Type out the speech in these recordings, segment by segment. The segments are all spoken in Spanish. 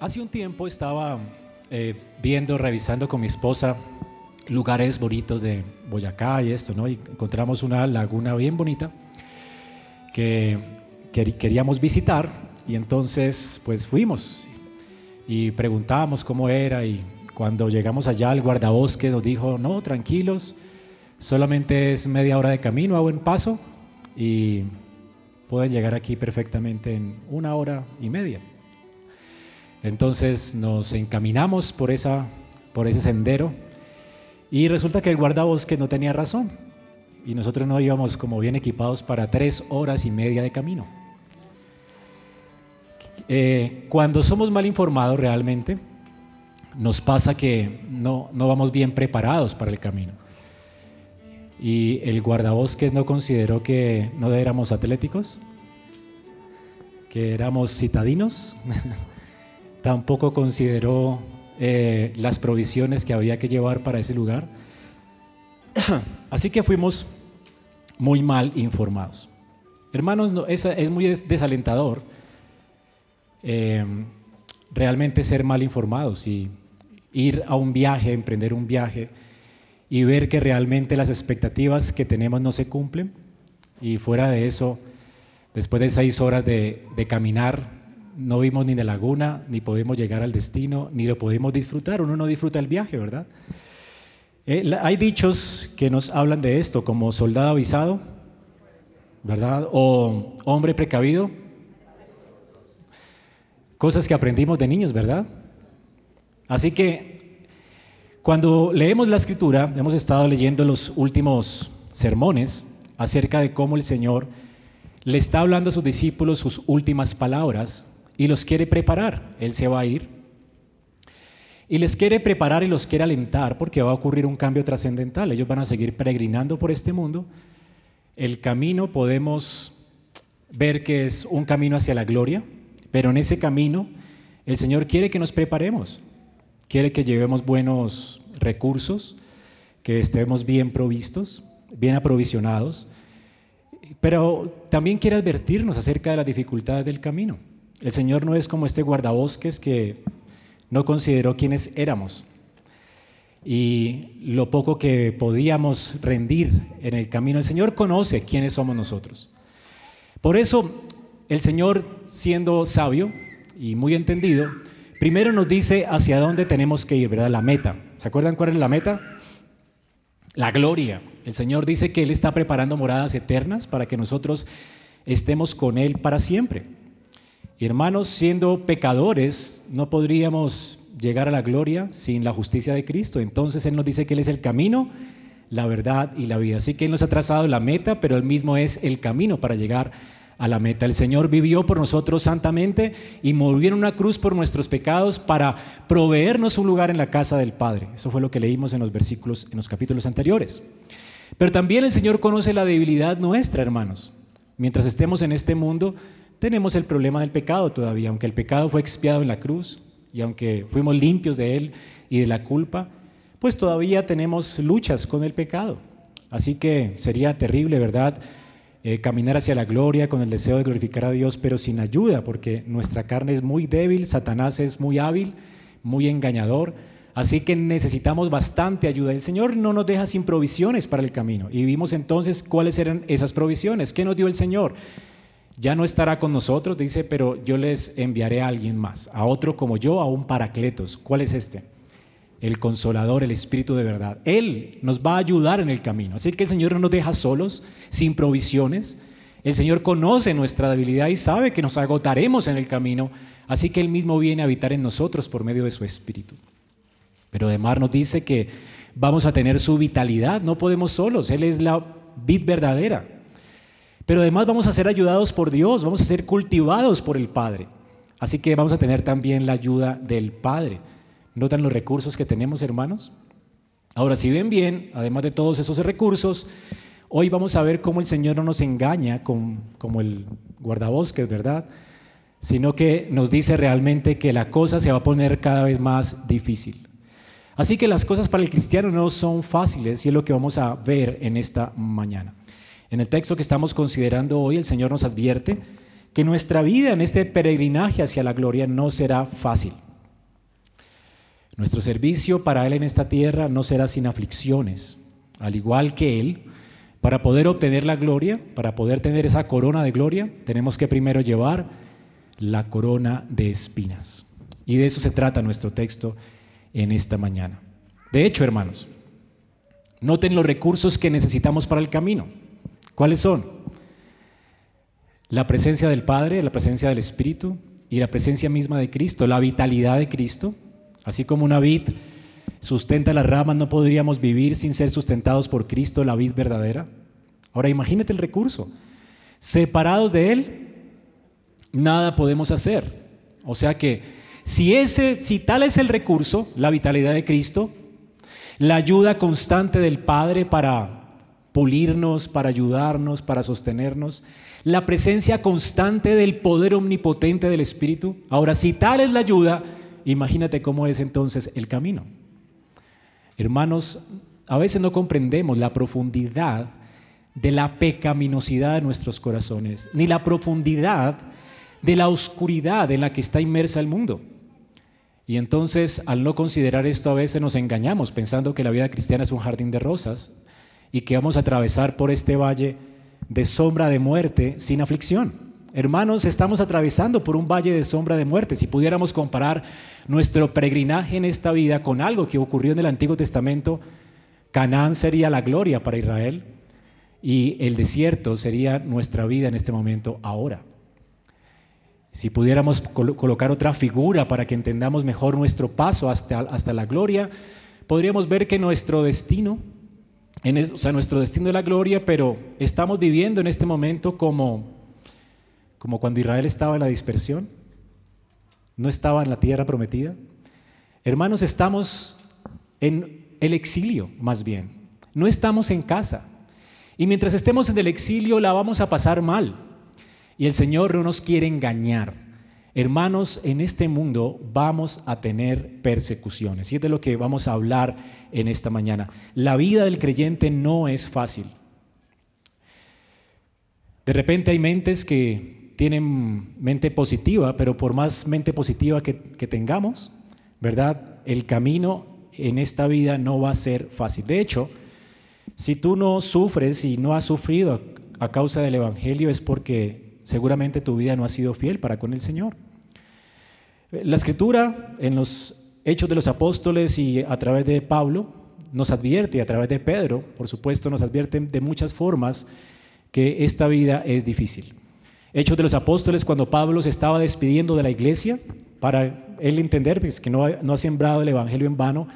Hace un tiempo estaba eh, viendo, revisando con mi esposa lugares bonitos de Boyacá y esto, ¿no? Y encontramos una laguna bien bonita que, queríamos visitar y entonces pues fuimos y preguntábamos cómo era y cuando llegamos allá el guardabosque nos dijo, no, tranquilos, solamente es media hora de camino a buen paso y pueden llegar aquí perfectamente en una hora y media. Entonces nos encaminamos por, esa, por ese sendero y resulta que el guardabosque no tenía razón y nosotros no íbamos como bien equipados para tres horas y media de camino. Eh, cuando somos mal informados realmente, nos pasa que no, no vamos bien preparados para el camino. Y el guardabosques no consideró que no éramos atléticos, que éramos citadinos. tampoco consideró eh, las provisiones que había que llevar para ese lugar. Así que fuimos muy mal informados. Hermanos, es, muy desalentador eh, realmente ser mal informados y ir a un viaje, emprender un viaje y ver que realmente las expectativas que tenemos no se cumplen y fuera de eso, después de seis horas de caminar, no vimos ni la laguna, ni podemos llegar al destino, ni lo podemos disfrutar. Uno no disfruta el viaje, ¿verdad? Eh, hay dichos que nos hablan de esto, como soldado avisado, ¿verdad? O hombre precavido. Cosas que aprendimos de niños, ¿verdad? Así que cuando leemos la escritura, hemos estado leyendo los últimos sermones acerca de cómo el Señor le está hablando a sus discípulos sus últimas palabras y los quiere preparar. Él se va a ir. Y les quiere preparar y los quiere alentar porque va a ocurrir un cambio trascendental. Ellos van a seguir peregrinando por este mundo. El camino podemos ver que es un camino hacia la gloria, pero en ese camino el Señor quiere que nos preparemos. Quiere que llevemos buenos recursos, que estemos bien provistos, bien aprovisionados, pero también quiere advertirnos acerca de las dificultades del camino. El Señor no es como este guardabosques que no consideró quiénes éramos y lo poco que podíamos rendir en el camino. El Señor conoce quiénes somos nosotros. Por eso el Señor, siendo sabio y muy entendido, primero nos dice hacia dónde tenemos que ir, ¿verdad? La meta. ¿Se acuerdan cuál es la meta? La gloria. El Señor dice que Él está preparando moradas eternas para que nosotros estemos con Él para siempre hermanos, siendo pecadores, no podríamos llegar a la gloria sin la justicia de Cristo. Entonces Él nos dice que Él es el camino, la verdad y la vida. Así que Él nos ha trazado la meta, pero Él mismo es el camino para llegar a la meta. El Señor vivió por nosotros santamente y murió en una cruz por nuestros pecados para proveernos un lugar en la casa del Padre. Eso fue lo que leímos en los versículos, en los capítulos anteriores. Pero también el Señor conoce la debilidad nuestra, hermanos. Mientras estemos en este mundo, tenemos el problema del pecado todavía, aunque el pecado fue expiado en la cruz y aunque fuimos limpios de él y de la culpa, pues todavía tenemos luchas con el pecado. Así que sería terrible, ¿verdad? Eh, caminar hacia la gloria con el deseo de glorificar a Dios, pero sin ayuda, porque nuestra carne es muy débil, Satanás es muy hábil, muy engañador, así que necesitamos bastante ayuda. El Señor no nos deja sin provisiones para el camino. Y vimos entonces cuáles eran esas provisiones. ¿Qué nos dio el Señor? Ya no estará con nosotros, dice, pero yo les enviaré a alguien más, a otro como yo, a un paracletos. ¿Cuál es este? El consolador, el Espíritu de verdad. Él nos va a ayudar en el camino. Así que el Señor no nos deja solos, sin provisiones. El Señor conoce nuestra debilidad y sabe que nos agotaremos en el camino. Así que Él mismo viene a habitar en nosotros por medio de su Espíritu. Pero además nos dice que vamos a tener su vitalidad, no podemos solos. Él es la vid verdadera. Pero además vamos a ser ayudados por Dios, vamos a ser cultivados por el Padre. Así que vamos a tener también la ayuda del Padre. ¿Notan los recursos que tenemos, hermanos? Ahora, si ven bien, además de todos esos recursos, hoy vamos a ver cómo el Señor no nos engaña como el guardabosques, ¿verdad? Sino que nos dice realmente que la cosa se va a poner cada vez más difícil. Así que las cosas para el cristiano no son fáciles y es lo que vamos a ver en esta mañana. En el texto que estamos considerando hoy, el Señor nos advierte que nuestra vida en este peregrinaje hacia la gloria no será fácil. Nuestro servicio para Él en esta tierra no será sin aflicciones, al igual que Él. Para poder obtener la gloria, para poder tener esa corona de gloria, tenemos que primero llevar la corona de espinas. Y de eso se trata nuestro texto en esta mañana. De hecho, hermanos, noten los recursos que necesitamos para el camino. ¿Cuáles son? La presencia del Padre, la presencia del Espíritu y la presencia misma de Cristo, la vitalidad de Cristo. Así como una vid sustenta las ramas, no podríamos vivir sin ser sustentados por Cristo, la vid verdadera. Ahora imagínate el recurso. Separados de Él, nada podemos hacer. O sea que si, ese, si tal es el recurso, la vitalidad de Cristo, la ayuda constante del Padre para pulirnos, para ayudarnos, para sostenernos, la presencia constante del poder omnipotente del Espíritu. Ahora, si tal es la ayuda, imagínate cómo es entonces el camino. Hermanos, a veces no comprendemos la profundidad de la pecaminosidad de nuestros corazones, ni la profundidad de la oscuridad en la que está inmersa el mundo. Y entonces, al no considerar esto, a veces nos engañamos pensando que la vida cristiana es un jardín de rosas y que vamos a atravesar por este valle de sombra de muerte sin aflicción. Hermanos, estamos atravesando por un valle de sombra de muerte. Si pudiéramos comparar nuestro peregrinaje en esta vida con algo que ocurrió en el Antiguo Testamento, Canaán sería la gloria para Israel y el desierto sería nuestra vida en este momento ahora. Si pudiéramos colocar otra figura para que entendamos mejor nuestro paso hasta, hasta la gloria, podríamos ver que nuestro destino, en, o sea, nuestro destino de la gloria, pero estamos viviendo en este momento como, como cuando Israel estaba en la dispersión, no estaba en la tierra prometida. Hermanos, estamos en el exilio, más bien. No estamos en casa. Y mientras estemos en el exilio la vamos a pasar mal. Y el Señor no nos quiere engañar. Hermanos, en este mundo vamos a tener persecuciones. Y es de lo que vamos a hablar en esta mañana. La vida del creyente no es fácil. De repente hay mentes que tienen mente positiva, pero por más mente positiva que, tengamos, ¿verdad? El camino en esta vida no va a ser fácil. De hecho, si tú no sufres y no has sufrido a causa del Evangelio es porque seguramente tu vida no ha sido fiel para con el Señor. La escritura en los hechos de los apóstoles y a través de Pablo nos advierte, a través de Pedro, por supuesto, nos advierte de muchas formas que esta vida es difícil. Hechos de los apóstoles, cuando Pablo se estaba despidiendo de la iglesia, para él entender pues, que no ha, sembrado el Evangelio en vano,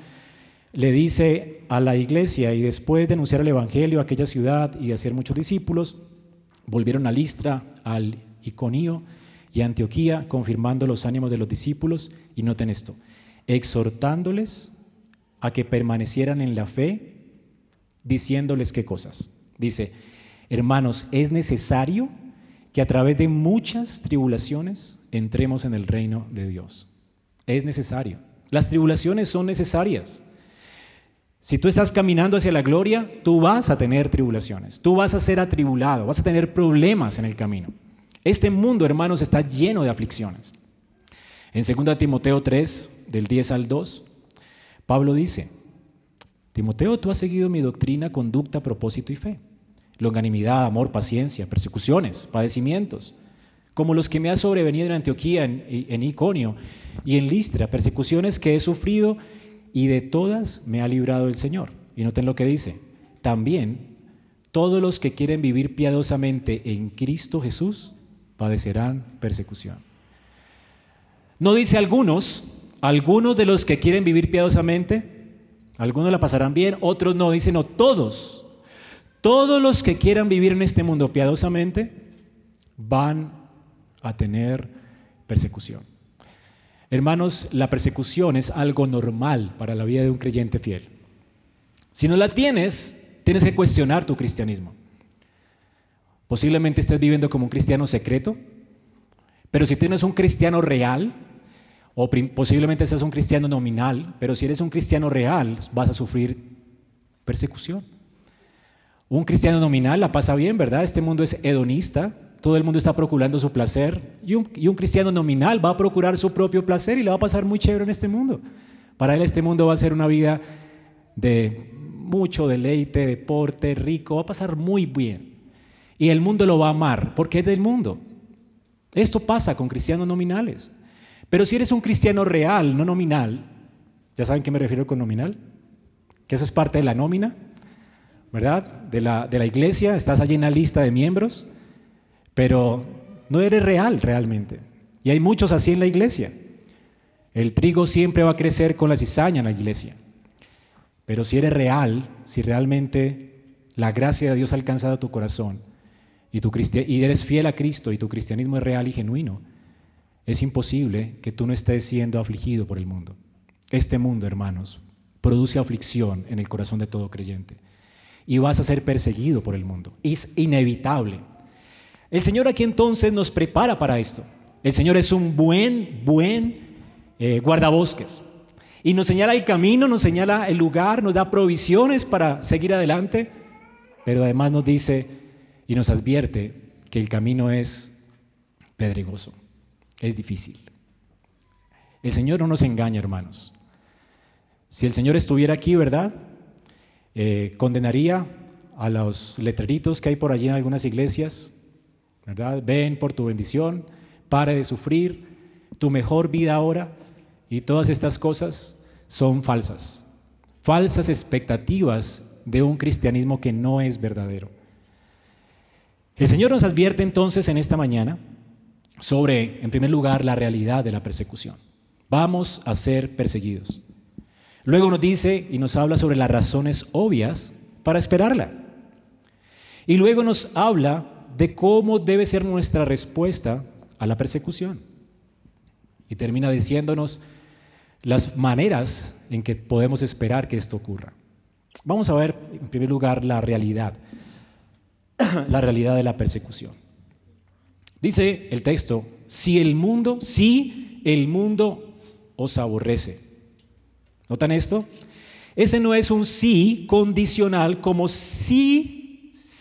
le dice a la iglesia, y después de anunciar el Evangelio a aquella ciudad y de hacer muchos discípulos, Volvieron a Listra, al Iconio y a Antioquía, confirmando los ánimos de los discípulos, y noten esto, exhortándoles a que permanecieran en la fe, diciéndoles qué cosas. Dice, hermanos, es necesario que a través de muchas tribulaciones entremos en el reino de Dios. Es necesario. Las tribulaciones son necesarias. Si tú estás caminando hacia la gloria, tú vas a tener tribulaciones, tú vas a ser atribulado, vas a tener problemas en el camino. Este mundo, hermanos, está lleno de aflicciones. En 2 Timoteo 3, del 10 al 2, Pablo dice, Timoteo, tú has seguido mi doctrina, conducta, propósito y fe, longanimidad, amor, paciencia, persecuciones, padecimientos, como los que me ha sobrevenido en Antioquía, en, en Iconio y en Listra, persecuciones que he sufrido y de todas me ha librado el Señor. Y noten lo que dice. También todos los que quieren vivir piadosamente en Cristo Jesús padecerán persecución. No dice algunos, algunos de los que quieren vivir piadosamente, algunos la pasarán bien, otros no, dicen no, todos, todos los que quieran vivir en este mundo piadosamente van a tener persecución. Hermanos, la persecución es algo normal para la vida de un creyente fiel. Si no la tienes, tienes que cuestionar tu cristianismo. Posiblemente estés viviendo como un cristiano secreto, pero si tienes un cristiano real, o posiblemente seas un cristiano nominal, pero si eres un cristiano real, vas a sufrir persecución. Un cristiano nominal la pasa bien, ¿verdad? Este mundo es hedonista, todo el mundo está procurando su placer y un, cristiano nominal va a procurar su propio placer y le va a pasar muy chévere en este mundo. Para él este mundo va a ser una vida de mucho deleite, deporte, rico, va a pasar muy bien. Y el mundo lo va a amar porque es del mundo. Esto pasa con cristianos nominales. Pero si eres un cristiano real, no nominal, ¿ya saben qué me refiero con nominal? Que eso es parte de la nómina, ¿verdad? De la, de la iglesia, estás allí en la lista de miembros, pero no eres real realmente. Y hay muchos así en la iglesia. El trigo siempre va a crecer con la cizaña en la iglesia. Pero si eres real, si realmente la gracia de Dios ha alcanzado tu corazón y, tu eres fiel a Cristo y tu cristianismo es real y genuino, es imposible que tú no estés siendo afligido por el mundo. Este mundo, hermanos, produce aflicción en el corazón de todo creyente. Y vas a ser perseguido por el mundo. Es inevitable. El Señor aquí entonces nos prepara para esto. El Señor es un buen, buen eh, guardabosques. Y nos señala el camino, nos señala el lugar, nos da provisiones para seguir adelante, pero además nos dice y nos advierte que el camino es pedregoso, es difícil. El Señor no nos engaña, hermanos. Si el Señor estuviera aquí, ¿verdad? Eh, condenaría a los letreritos que hay por allí en algunas iglesias, ¿verdad? Ven por tu bendición, pare de sufrir, tu mejor vida ahora. Y todas estas cosas son falsas, falsas expectativas de un cristianismo que no es verdadero. El Señor nos advierte entonces en esta mañana sobre, en primer lugar, la realidad de la persecución. Vamos a ser perseguidos. Luego nos dice y nos habla sobre las razones obvias para esperarla. Y luego nos habla de cómo debe ser nuestra respuesta a la persecución. Y termina diciéndonos las maneras en que podemos esperar que esto ocurra. Vamos a ver, en primer lugar, la realidad, la realidad de la persecución. Dice el texto, si el mundo, si el mundo os aborrece. ¿Notan esto? Ese no es un sí condicional como si,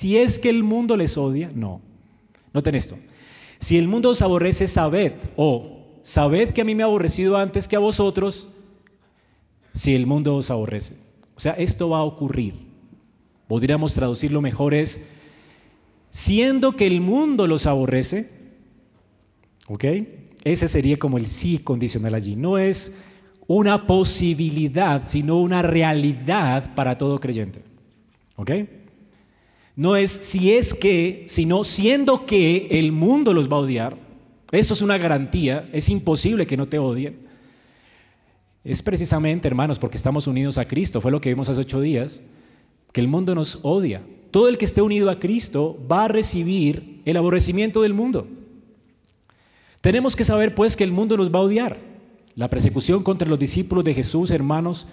si es que el mundo les odia. No. Noten esto. Si el mundo os aborrece, sabed, o sabed que a mí me ha aborrecido antes que a vosotros, si el mundo os aborrece. O sea, esto va a ocurrir. Podríamos traducirlo mejor es, siendo que el mundo los aborrece, ¿ok? Ese sería como el sí condicional allí. No es una posibilidad, sino una realidad para todo creyente. ¿Ok? No es si es que, sino siendo que el mundo los va a odiar, eso es una garantía, es imposible que no te odien. Es precisamente, hermanos, porque estamos unidos a Cristo, fue lo que vimos hace ocho días, que el mundo nos odia. Todo el que esté unido a Cristo va a recibir el aborrecimiento del mundo. Tenemos que saber, pues, que el mundo nos va a odiar. La persecución contra los discípulos de Jesús, hermanos,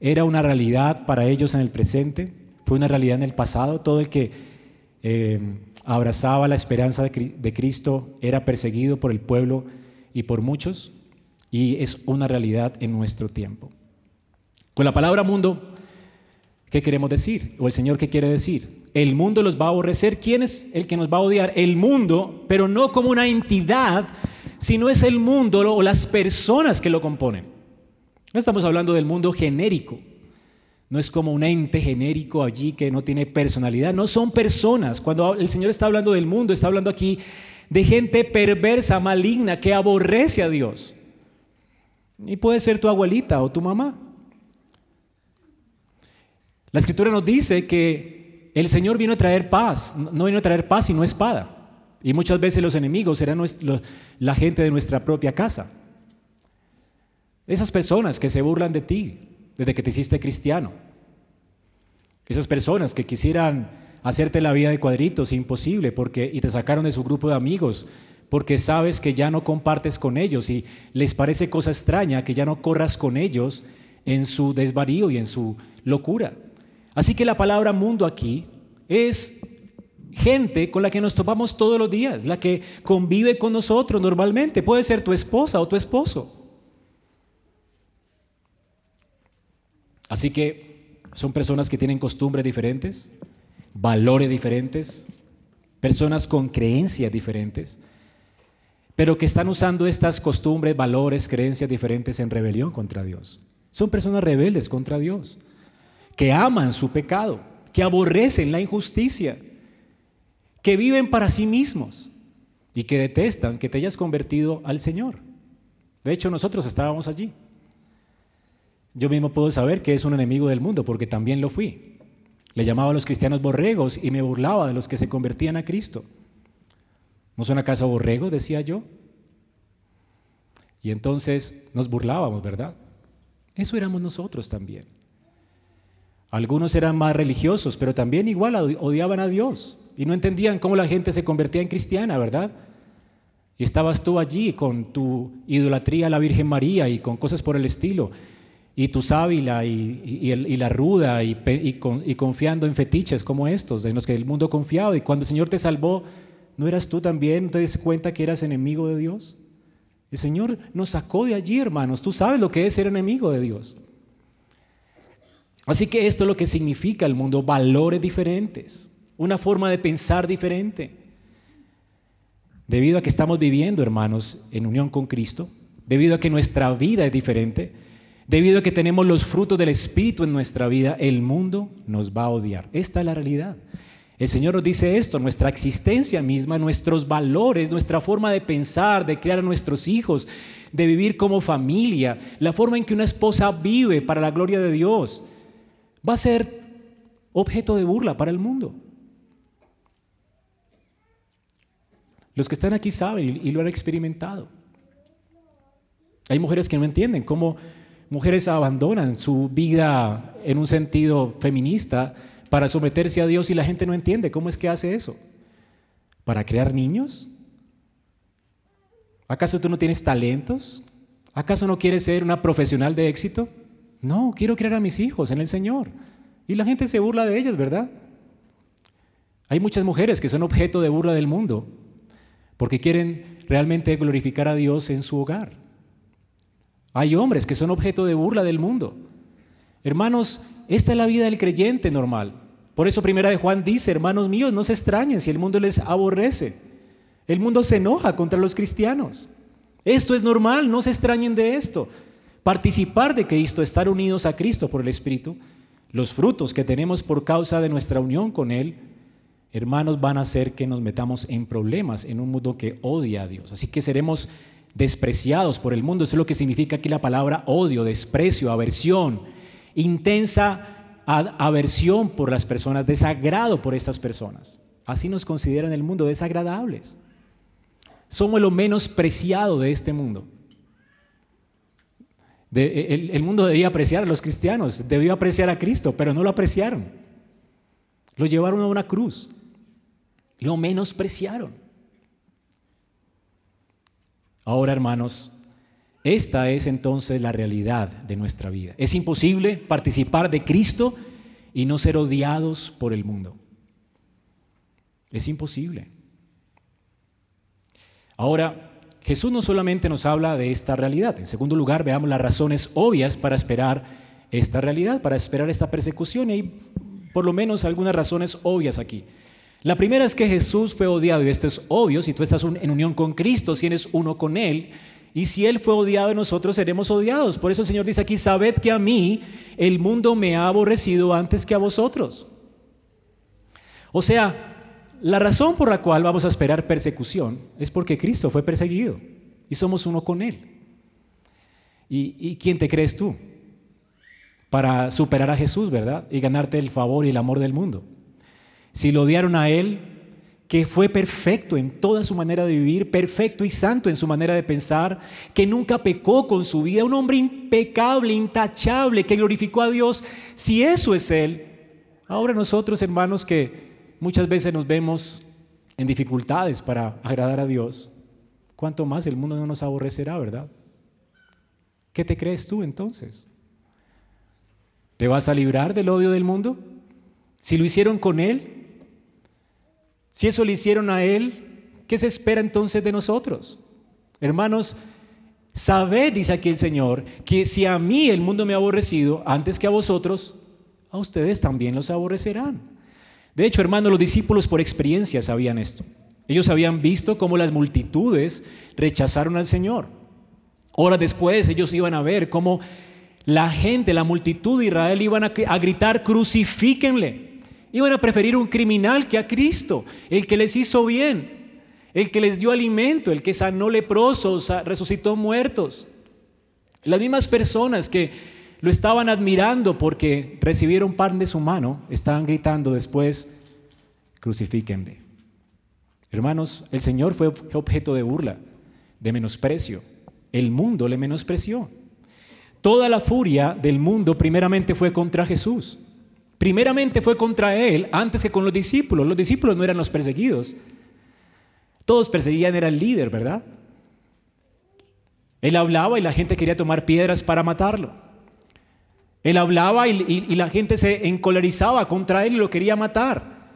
era una realidad para ellos en el presente, fue una realidad en el pasado. Todo el que eh, abrazaba la esperanza de Cristo, era perseguido por el pueblo y por muchos, y es una realidad en nuestro tiempo. Con la palabra mundo, ¿qué queremos decir? ¿O el Señor qué quiere decir? El mundo los va a aborrecer. ¿Quién es el que nos va a odiar? El mundo, pero no como una entidad, sino es el mundo o las personas que lo componen. No estamos hablando del mundo genérico, no es como un ente genérico allí que no tiene personalidad, no son personas. Cuando el Señor está hablando del mundo, está hablando aquí de gente perversa, maligna, que aborrece a Dios. Y puede ser tu abuelita o tu mamá. La escritura nos dice que el Señor vino a traer paz, no vino a traer paz sino espada. Y muchas veces los enemigos serán la gente de nuestra propia casa. Esas personas que se burlan de ti, desde que te hiciste cristiano. Esas personas que quisieran hacerte la vida de cuadritos, imposible, porque y te sacaron de su grupo de amigos, porque sabes que ya no compartes con ellos y les parece cosa extraña que ya no corras con ellos en su desvarío y en su locura. Así que la palabra mundo aquí es gente con la que nos topamos todos los días, la que convive con nosotros normalmente. Puede ser tu esposa o tu esposo. Así que son personas que tienen costumbres diferentes, valores diferentes, personas con creencias diferentes, pero que están usando estas costumbres, valores, creencias diferentes en rebelión contra Dios. Son personas rebeldes contra Dios, que aman su pecado, que aborrecen la injusticia, que viven para sí mismos y que detestan que te hayas convertido al Señor. De hecho, nosotros estábamos allí. Yo mismo puedo saber que es un enemigo del mundo porque también lo fui. Le llamaba a los cristianos borregos y me burlaba de los que se convertían a Cristo. ¿No son acaso borregos? decía yo. Y entonces nos burlábamos, ¿verdad? Eso éramos nosotros también. Algunos eran más religiosos, pero también igual odiaban a Dios y no entendían cómo la gente se convertía en cristiana, ¿verdad? Y estabas tú allí con tu idolatría a la Virgen María y con cosas por el estilo, y tu sábila y, la ruda y, confiando en fetiches como estos, en los que el mundo confiaba. Y cuando el Señor te salvó, ¿no eras tú también, te das cuenta que eras enemigo de Dios? El Señor nos sacó de allí, hermanos. Tú sabes lo que es ser enemigo de Dios. Así que esto es lo que significa el mundo, valores diferentes, una forma de pensar diferente. Debido a que estamos viviendo, hermanos, en unión con Cristo, debido a que nuestra vida es diferente, debido a que tenemos los frutos del Espíritu en nuestra vida, el mundo nos va a odiar. Esta es la realidad. El Señor nos dice esto, nuestra existencia misma, nuestros valores, nuestra forma de pensar, de criar a nuestros hijos, de vivir como familia, la forma en que una esposa vive para la gloria de Dios, va a ser objeto de burla para el mundo. Los que están aquí saben y lo han experimentado. Hay mujeres que no entienden cómo mujeres abandonan su vida en un sentido feminista para someterse a Dios y la gente no entiende cómo es que hace eso. ¿Para crear niños? ¿Acaso tú no tienes talentos? ¿Acaso no quieres ser una profesional de éxito? No, quiero crear a mis hijos en el Señor. Y la gente se burla de ellas, ¿verdad? Hay muchas mujeres que son objeto de burla del mundo porque quieren realmente glorificar a Dios en su hogar. Hay hombres que son objeto de burla del mundo. Hermanos, esta es la vida del creyente normal. Por eso primera de Juan dice, hermanos míos, no se extrañen si el mundo les aborrece. El mundo se enoja contra los cristianos. Esto es normal, no se extrañen de esto. Participar de Cristo, estar unidos a Cristo por el Espíritu, los frutos que tenemos por causa de nuestra unión con Él, hermanos, van a hacer que nos metamos en problemas en un mundo que odia a Dios. Así que seremos despreciados por el mundo. Eso es lo que significa aquí la palabra odio, desprecio, aversión intensa aversión por las personas, desagrado por estas personas. Así nos consideran el mundo, desagradables. Somos lo menos preciado de este mundo. el, el, mundo debía apreciar a los cristianos, debió apreciar a Cristo, pero no lo apreciaron. Lo llevaron a una cruz. Lo menospreciaron. Ahora, hermanos, esta es entonces la realidad de nuestra vida. Es imposible participar de Cristo y no ser odiados por el mundo. Es imposible. Ahora, Jesús no solamente nos habla de esta realidad. En segundo lugar, veamos las razones obvias para esperar esta realidad, para esperar esta persecución. Y hay por lo menos algunas razones obvias aquí. La primera es que Jesús fue odiado, y esto es obvio, si tú estás en unión con Cristo, si eres uno con Él, y si Él fue odiado, nosotros seremos odiados. Por eso el Señor dice aquí, sabed que a mí el mundo me ha aborrecido antes que a vosotros. O sea, la razón por la cual vamos a esperar persecución es porque Cristo fue perseguido y somos uno con Él. ¿Y, y quién te crees tú? Para superar a Jesús, ¿verdad? Y ganarte el favor y el amor del mundo. Si lo odiaron a Él, que fue perfecto en toda su manera de vivir, perfecto y santo en su manera de pensar, que nunca pecó con su vida, un hombre impecable, intachable, que glorificó a Dios. Si eso es Él, ahora nosotros hermanos que muchas veces nos vemos en dificultades para agradar a Dios, ¿cuánto más el mundo no nos aborrecerá, verdad? ¿Qué te crees tú entonces? ¿Te vas a librar del odio del mundo? Si lo hicieron con Él, si eso le hicieron a Él, ¿qué se espera entonces de nosotros? Hermanos, sabed, dice aquí el Señor, que si a mí el mundo me ha aborrecido antes que a vosotros, a ustedes también los aborrecerán. De hecho, hermanos, los discípulos por experiencia sabían esto. Ellos habían visto cómo las multitudes rechazaron al Señor. Horas después ellos iban a ver cómo la gente, la multitud de Israel iban a, gritar, crucifíquenle. Iban a preferir un criminal que a Cristo, el que les hizo bien, el que les dio alimento, el que sanó leprosos, resucitó muertos. Las mismas personas que lo estaban admirando porque recibieron pan de su mano, estaban gritando después, crucifíquenle. Hermanos, el Señor fue objeto de burla, de menosprecio. El mundo le menospreció. Toda la furia del mundo primeramente fue contra Jesús. Primeramente fue contra él antes que con los discípulos. Los discípulos no eran los perseguidos. Todos perseguían, era el líder, ¿verdad? Él hablaba y la gente quería tomar piedras para matarlo. Él hablaba y, la gente se encolerizaba contra él y lo quería matar.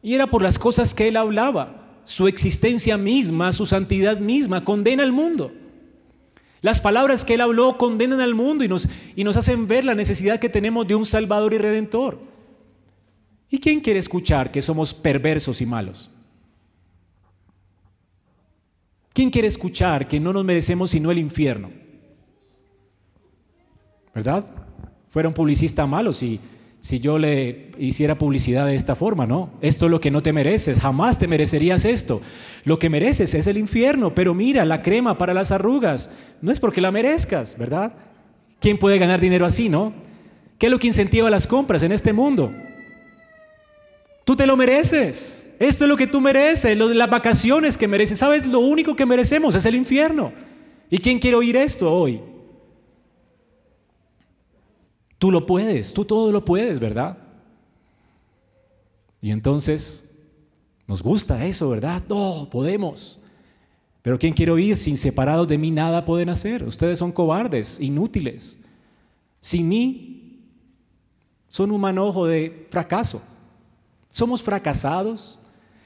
Y era por las cosas que él hablaba. Su existencia misma, su santidad misma, condena al mundo. Las palabras que Él habló condenan al mundo y nos hacen ver la necesidad que tenemos de un Salvador y Redentor. ¿Y quién quiere escuchar que somos perversos y malos? ¿Quién quiere escuchar que no nos merecemos sino el infierno? ¿Verdad? Fuera un publicista malo si si yo le hiciera publicidad de esta forma, ¿no? Esto es lo que no te mereces, jamás te merecerías esto. Lo que mereces es el infierno, pero mira, la crema para las arrugas, no es porque la merezcas, ¿verdad? ¿Quién puede ganar dinero así, no? ¿Qué es lo que incentiva las compras en este mundo? Tú te lo mereces. Esto es lo que tú mereces, las vacaciones que mereces. ¿Sabes? Lo único que merecemos es el infierno. ¿Y quién quiere oír esto hoy? Tú lo puedes, tú todo lo puedes, ¿verdad? Y entonces nos gusta eso, ¿verdad? No, podemos. Pero ¿quién quiere oír? Sin separados de mí nada pueden hacer. Ustedes son cobardes, inútiles. Sin mí son un manojo de fracaso. Somos fracasados,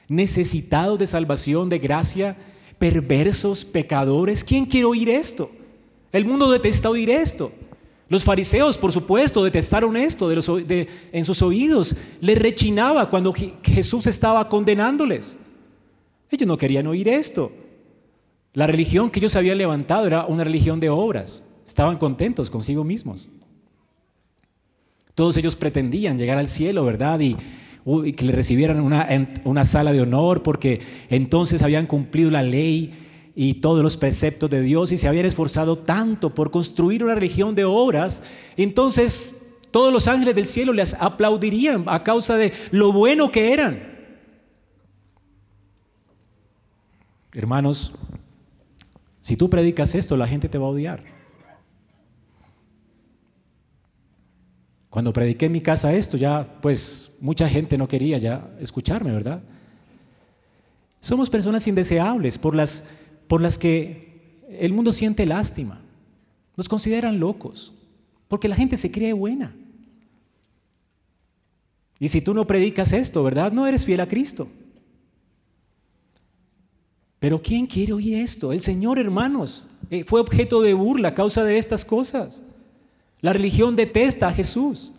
necesitados de salvación, de gracia, perversos, pecadores. ¿Quién quiere oír esto? El mundo detesta oír esto. Los fariseos, por supuesto, detestaron esto en sus oídos. Les rechinaba cuando Jesús estaba condenándoles. Ellos no querían oír esto. La religión que ellos habían levantado era una religión de obras. Estaban contentos consigo mismos. Todos ellos pretendían llegar al cielo, ¿verdad? Y, que le recibieran una, una sala de honor porque entonces habían cumplido la ley y todos los preceptos de Dios y se habían esforzado tanto por construir una religión de obras, entonces todos los ángeles del cielo les aplaudirían a causa de lo bueno que eran. Hermanos, si tú predicas esto, la gente te va a odiar. Cuando prediqué en mi casa esto, ya pues mucha gente no quería ya escucharme, ¿verdad? Somos personas indeseables por las por las que el mundo siente lástima. Nos consideran locos, porque la gente se cree buena. Y si tú no predicas esto, ¿verdad? No eres fiel a Cristo. Pero ¿quién quiere oír esto? El Señor, hermanos, eh, fue objeto de burla a causa de estas cosas. La religión detesta a Jesús.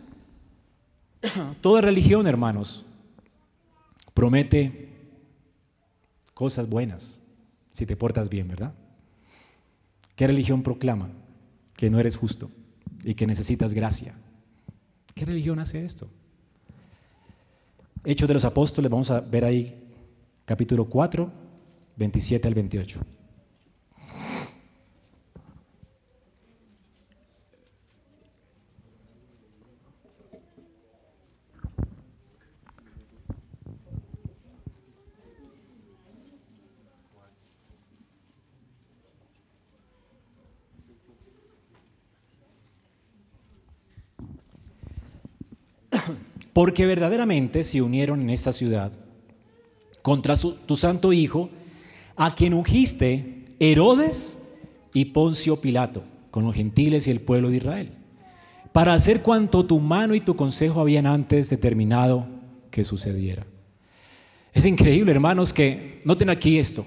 Toda religión, hermanos, promete cosas buenas si te portas bien, ¿verdad? ¿Qué religión proclama que no eres justo y que necesitas gracia? ¿Qué religión hace esto? Hechos de los Apóstoles, vamos a ver ahí capítulo 4, 27 al 28. Porque verdaderamente se unieron en esta ciudad contra tu santo Hijo, a quien ungiste Herodes y Poncio Pilato, con los gentiles y el pueblo de Israel, para hacer cuanto tu mano y tu consejo habían antes determinado que sucediera. Es increíble, hermanos, que noten aquí esto,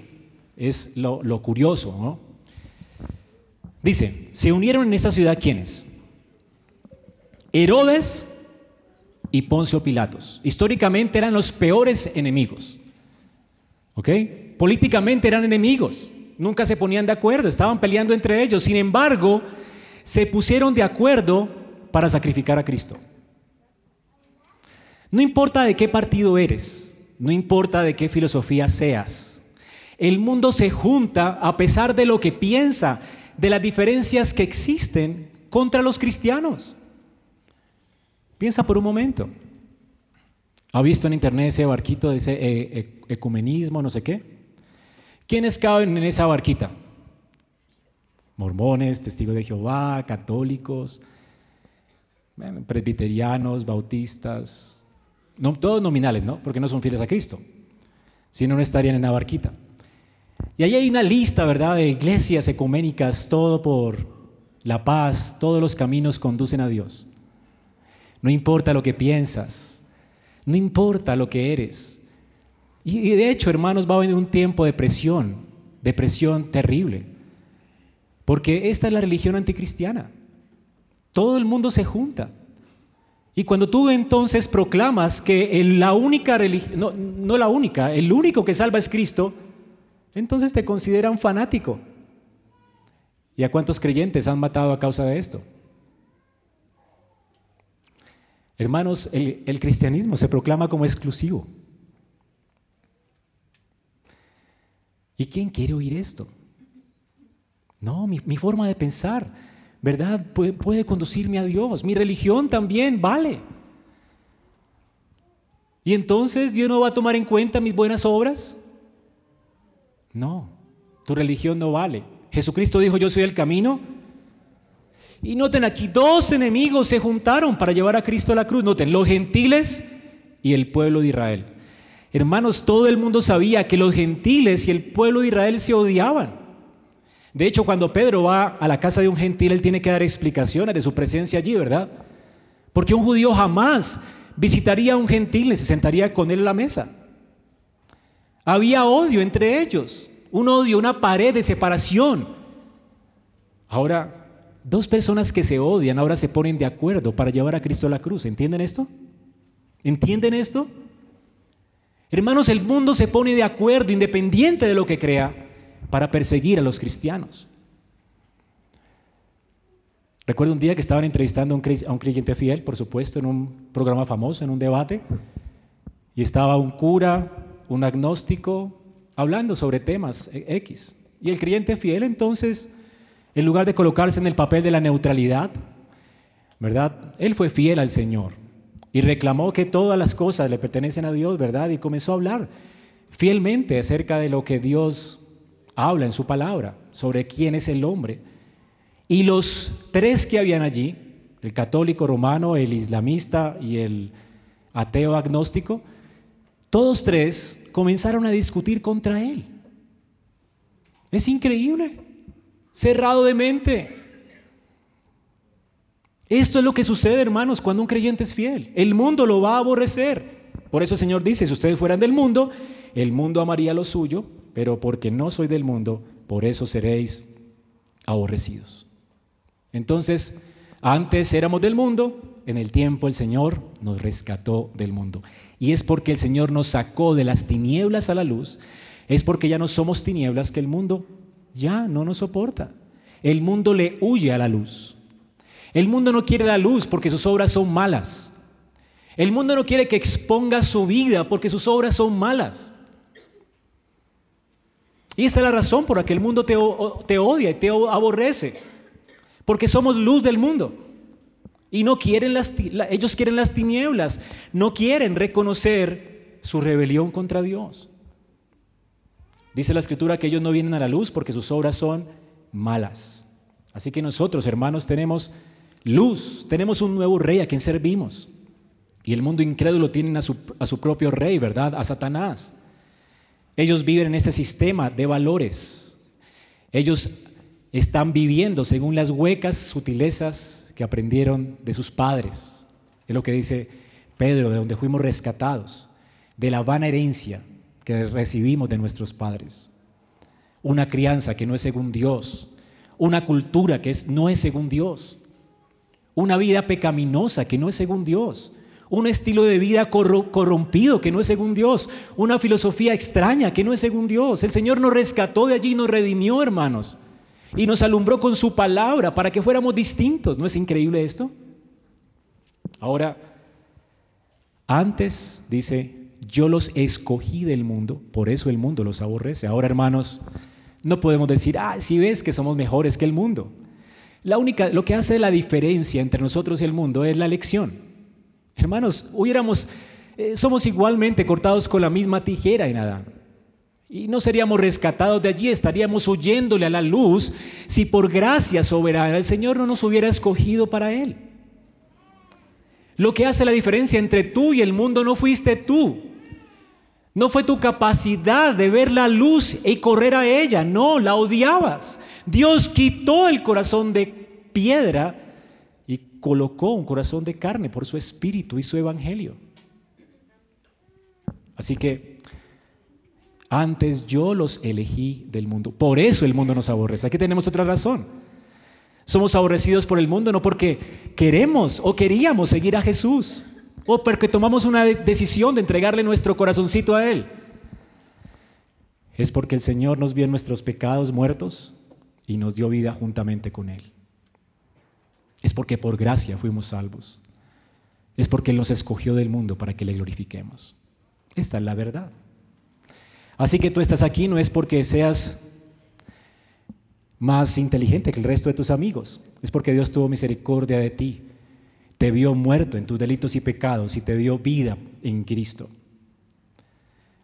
es lo, lo curioso, ¿no? Dice, se unieron en esta ciudad quiénes? Herodes y Poncio Pilatos. Históricamente eran los peores enemigos. ¿Ok? Políticamente eran enemigos. Nunca se ponían de acuerdo, estaban peleando entre ellos. Sin embargo, se pusieron de acuerdo para sacrificar a Cristo. No importa de qué partido eres, no importa de qué filosofía seas, el mundo se junta a pesar de lo que piensa, de las diferencias que existen contra los cristianos. Piensa por un momento. ¿Ha visto en internet ese barquito de ese eh, eh, ecumenismo, no sé qué? ¿Quiénes caben en esa barquita? Mormones, testigos de Jehová, católicos, presbiterianos, bautistas, no, todos nominales, ¿no? Porque no son fieles a Cristo, si no, no estarían en la barquita. Y ahí hay una lista, ¿verdad?, de iglesias ecuménicas, todo por la paz, todos los caminos conducen a Dios. No importa lo que piensas, no importa lo que eres. Y, de hecho, hermanos, va a venir un tiempo de presión, de presión terrible. Porque esta es la religión anticristiana. Todo el mundo se junta. Y cuando tú entonces proclamas que la única religión, no, no la única, el único que salva es Cristo, entonces te consideran fanático. ¿Y a cuántos creyentes han matado a causa de esto? Hermanos, el, cristianismo se proclama como exclusivo. ¿Y quién quiere oír esto? No, mi, forma de pensar, ¿verdad? Puede, puede, conducirme a Dios. Mi religión también vale. ¿Y entonces Dios no va a tomar en cuenta mis buenas obras? No, tu religión no vale. Jesucristo dijo, yo soy el camino, y noten aquí, dos enemigos se juntaron para llevar a Cristo a la cruz. Noten, los gentiles y el pueblo de Israel. Hermanos, todo el mundo sabía que los gentiles y el pueblo de Israel se odiaban. De hecho, cuando Pedro va a la casa de un gentil, él tiene que dar explicaciones de su presencia allí, ¿verdad? Porque un judío jamás visitaría a un gentil y se sentaría con él a la mesa. Había odio entre ellos, un odio, una pared de separación. Ahora, Dos personas que se odian ahora se ponen de acuerdo para llevar a Cristo a la cruz. ¿Entienden esto? ¿Entienden esto? Hermanos, el mundo se pone de acuerdo, independiente de lo que crea, para perseguir a los cristianos. Recuerdo un día que estaban entrevistando a un creyente fiel, por supuesto, en un programa famoso, en un debate, y estaba un cura, un agnóstico, hablando sobre temas X. Y el creyente fiel entonces en lugar de colocarse en el papel de la neutralidad, ¿verdad? Él fue fiel al Señor y reclamó que todas las cosas le pertenecen a Dios, ¿verdad? Y comenzó a hablar fielmente acerca de lo que Dios habla en su palabra, sobre quién es el hombre. Y los tres que habían allí, el católico romano, el islamista y el ateo agnóstico, todos tres comenzaron a discutir contra él. Es increíble cerrado de mente. Esto es lo que sucede, hermanos, cuando un creyente es fiel. El mundo lo va a aborrecer. Por eso el Señor dice, si ustedes fueran del mundo, el mundo amaría lo suyo, pero porque no soy del mundo, por eso seréis aborrecidos. Entonces, antes éramos del mundo, en el tiempo el Señor nos rescató del mundo. Y es porque el Señor nos sacó de las tinieblas a la luz, es porque ya no somos tinieblas que el mundo ya no nos soporta. El mundo le huye a la luz. El mundo no quiere la luz porque sus obras son malas. El mundo no quiere que exponga su vida porque sus obras son malas. Y esta es la razón por la que el mundo te, odia y te aborrece. Porque somos luz del mundo. Y no quieren las, ellos quieren las tinieblas. No quieren reconocer su rebelión contra Dios. Dice la escritura que ellos no vienen a la luz porque sus obras son malas. Así que nosotros, hermanos, tenemos luz, tenemos un nuevo rey a quien servimos. Y el mundo incrédulo tiene a su, propio rey, ¿verdad? A Satanás. Ellos viven en ese sistema de valores. Ellos están viviendo según las huecas sutilezas que aprendieron de sus padres. Es lo que dice Pedro, de donde fuimos rescatados, de la vana herencia que recibimos de nuestros padres. Una crianza que no es según Dios, una cultura que es, no es según Dios, una vida pecaminosa que no es según Dios, un estilo de vida corrompido que no es según Dios, una filosofía extraña que no es según Dios. El Señor nos rescató de allí y nos redimió, hermanos. y nos alumbró con su palabra para que fuéramos distintos. ¿No es increíble esto? Ahora, antes dice, yo los escogí del mundo, por eso el mundo los aborrece. Ahora, hermanos, no podemos decir, ah, si ves que somos mejores que el mundo. La única, lo que hace la diferencia entre nosotros y el mundo es la elección. Hermanos, hubiéramos, eh, somos igualmente cortados con la misma tijera en Adán. Y no seríamos rescatados de allí, estaríamos huyéndole a la luz si por gracia soberana el Señor no nos hubiera escogido para Él. Lo que hace la diferencia entre tú y el mundo no fuiste tú. No fue tu capacidad de ver la luz y correr a ella, no, la odiabas. Dios quitó el corazón de piedra y colocó un corazón de carne por su espíritu y su evangelio. Así que antes yo los elegí del mundo. Por eso el mundo nos aborrece. Aquí tenemos otra razón. Somos aborrecidos por el mundo no porque queremos o queríamos seguir a Jesús o porque tomamos una decisión de entregarle nuestro corazoncito a Él. Es porque el Señor nos vio en nuestros pecados muertos y nos dio vida juntamente con Él. Es porque por gracia fuimos salvos. Es porque Él nos escogió del mundo para que le glorifiquemos. Esta es la verdad. Así que tú estás aquí no es porque seas más inteligente que el resto de tus amigos, es porque Dios tuvo misericordia de ti, te vio muerto en tus delitos y pecados y te dio vida en Cristo.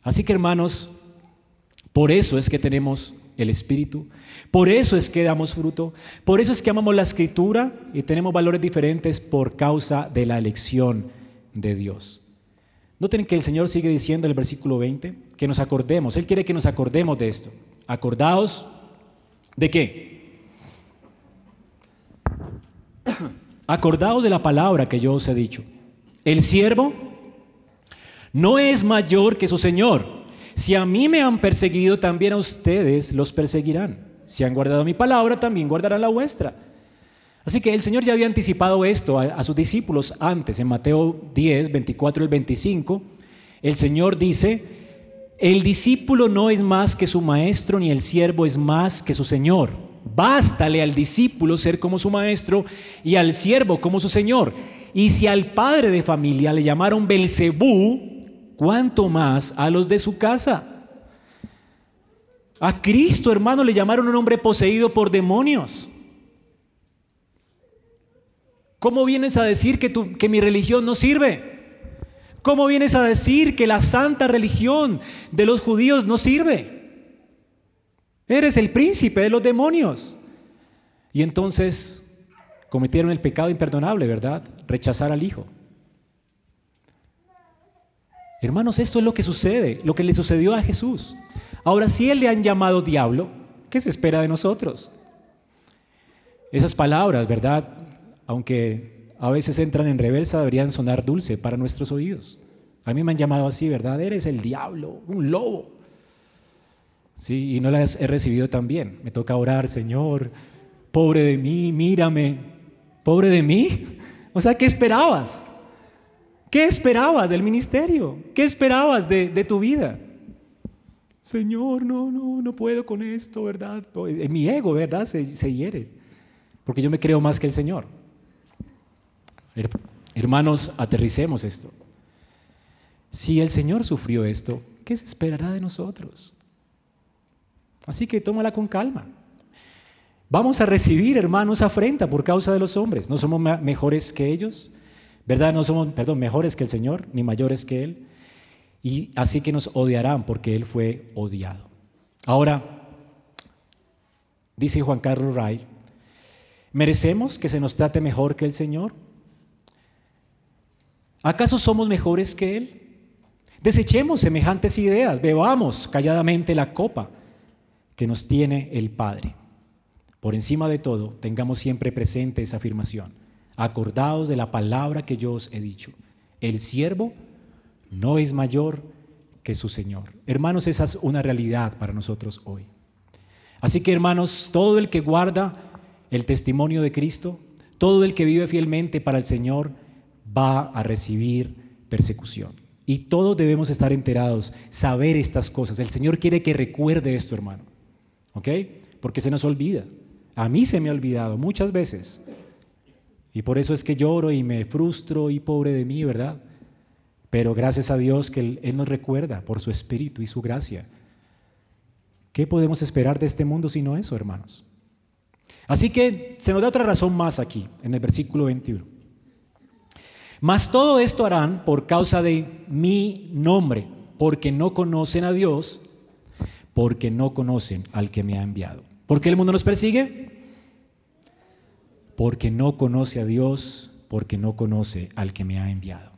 Así que hermanos, por eso es que tenemos el Espíritu, por eso es que damos fruto, por eso es que amamos la Escritura y tenemos valores diferentes por causa de la elección de Dios. Noten que el Señor sigue diciendo en el versículo 20 que nos acordemos, Él quiere que nos acordemos de esto. Acordaos de qué? Acordaos de la palabra que yo os he dicho. El siervo no es mayor que su Señor. Si a mí me han perseguido, también a ustedes los perseguirán. Si han guardado mi palabra, también guardarán la vuestra. Así que el Señor ya había anticipado esto a, sus discípulos antes, en Mateo 10, 24 y 25. El Señor dice, el discípulo no es más que su maestro, ni el siervo es más que su Señor. Bástale al discípulo ser como su maestro y al siervo como su Señor. Y si al padre de familia le llamaron Belcebú, ¿cuánto más a los de su casa? A Cristo, hermano, le llamaron un hombre poseído por demonios. ¿Cómo vienes a decir que, que mi religión no sirve? ¿Cómo vienes a decir que la santa religión de los judíos no sirve? Eres el príncipe de los demonios. Y entonces cometieron el pecado imperdonable, ¿verdad? Rechazar al Hijo. Hermanos, esto es lo que sucede, lo que le sucedió a Jesús. Ahora, si Él le han llamado diablo, ¿qué se espera de nosotros? Esas palabras, ¿verdad? aunque a veces entran en reversa, deberían sonar dulce para nuestros oídos. A mí me han llamado así, ¿verdad? Eres el diablo, un lobo. Sí, y no las he recibido tan bien. Me toca orar, Señor, pobre de mí, mírame, pobre de mí. O sea, ¿qué esperabas? ¿Qué esperabas del ministerio? ¿Qué esperabas de, tu vida? Señor, no, no, no puedo con esto, ¿verdad? Mi ego, ¿verdad? Se, se hiere, porque yo me creo más que el Señor. Hermanos, aterricemos esto. Si el Señor sufrió esto, ¿qué se esperará de nosotros? Así que tómala con calma. Vamos a recibir, hermanos, afrenta por causa de los hombres. No somos mejores que ellos, ¿verdad? No somos, perdón, mejores que el Señor, ni mayores que Él. Y así que nos odiarán porque Él fue odiado. Ahora, dice Juan Carlos Ray, ¿merecemos que se nos trate mejor que el Señor? ¿Acaso somos mejores que Él? Desechemos semejantes ideas, bebamos calladamente la copa que nos tiene el Padre. Por encima de todo, tengamos siempre presente esa afirmación. Acordaos de la palabra que yo os he dicho. El siervo no es mayor que su Señor. Hermanos, esa es una realidad para nosotros hoy. Así que, hermanos, todo el que guarda el testimonio de Cristo, todo el que vive fielmente para el Señor, va a recibir persecución. Y todos debemos estar enterados, saber estas cosas. El Señor quiere que recuerde esto, hermano. ¿Ok? Porque se nos olvida. A mí se me ha olvidado muchas veces. Y por eso es que lloro y me frustro y pobre de mí, ¿verdad? Pero gracias a Dios que Él, nos recuerda por su espíritu y su gracia. ¿Qué podemos esperar de este mundo sino eso, hermanos? Así que se nos da otra razón más aquí, en el versículo 21. Mas todo esto harán por causa de mi nombre, porque no conocen a Dios, porque no conocen al que me ha enviado. ¿Por qué el mundo nos persigue? Porque no conoce a Dios, porque no conoce al que me ha enviado.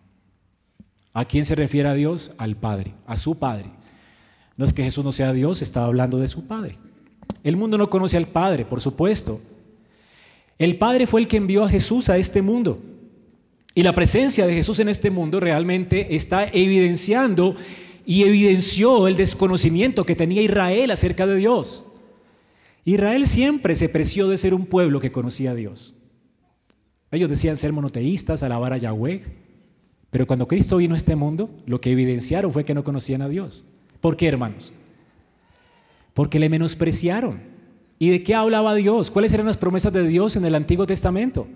¿A quién se refiere a Dios? Al Padre, a su Padre. No es que Jesús no sea Dios, estaba hablando de su Padre. El mundo no conoce al Padre, por supuesto. El Padre fue el que envió a Jesús a este mundo. Y la presencia de Jesús en este mundo realmente está evidenciando y evidenció el desconocimiento que tenía Israel acerca de Dios. Israel siempre se preció de ser un pueblo que conocía a Dios. Ellos decían ser monoteístas, alabar a Yahweh, pero cuando Cristo vino a este mundo, lo que evidenciaron fue que no conocían a Dios. ¿Por qué, hermanos? Porque le menospreciaron. ¿Y de qué hablaba Dios? ¿Cuáles eran las promesas de Dios en el Antiguo Testamento?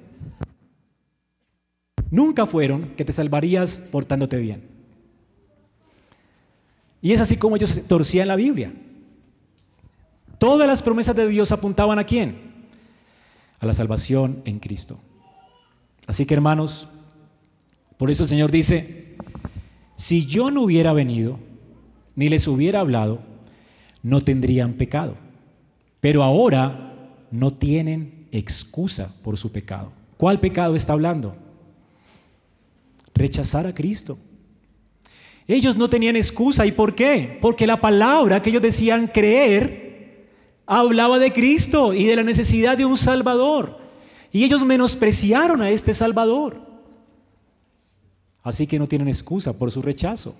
nunca fueron que te salvarías portándote bien. Y es así como ellos torcían la Biblia. Todas las promesas de Dios apuntaban a quién? A la salvación en Cristo. Así que hermanos, por eso el Señor dice, si yo no hubiera venido, ni les hubiera hablado, no tendrían pecado. Pero ahora no tienen excusa por su pecado. ¿Cuál pecado está hablando? rechazar a Cristo. Ellos no tenían excusa. ¿Y por qué? Porque la palabra que ellos decían creer hablaba de Cristo y de la necesidad de un Salvador. Y ellos menospreciaron a este Salvador. Así que no tienen excusa por su rechazo.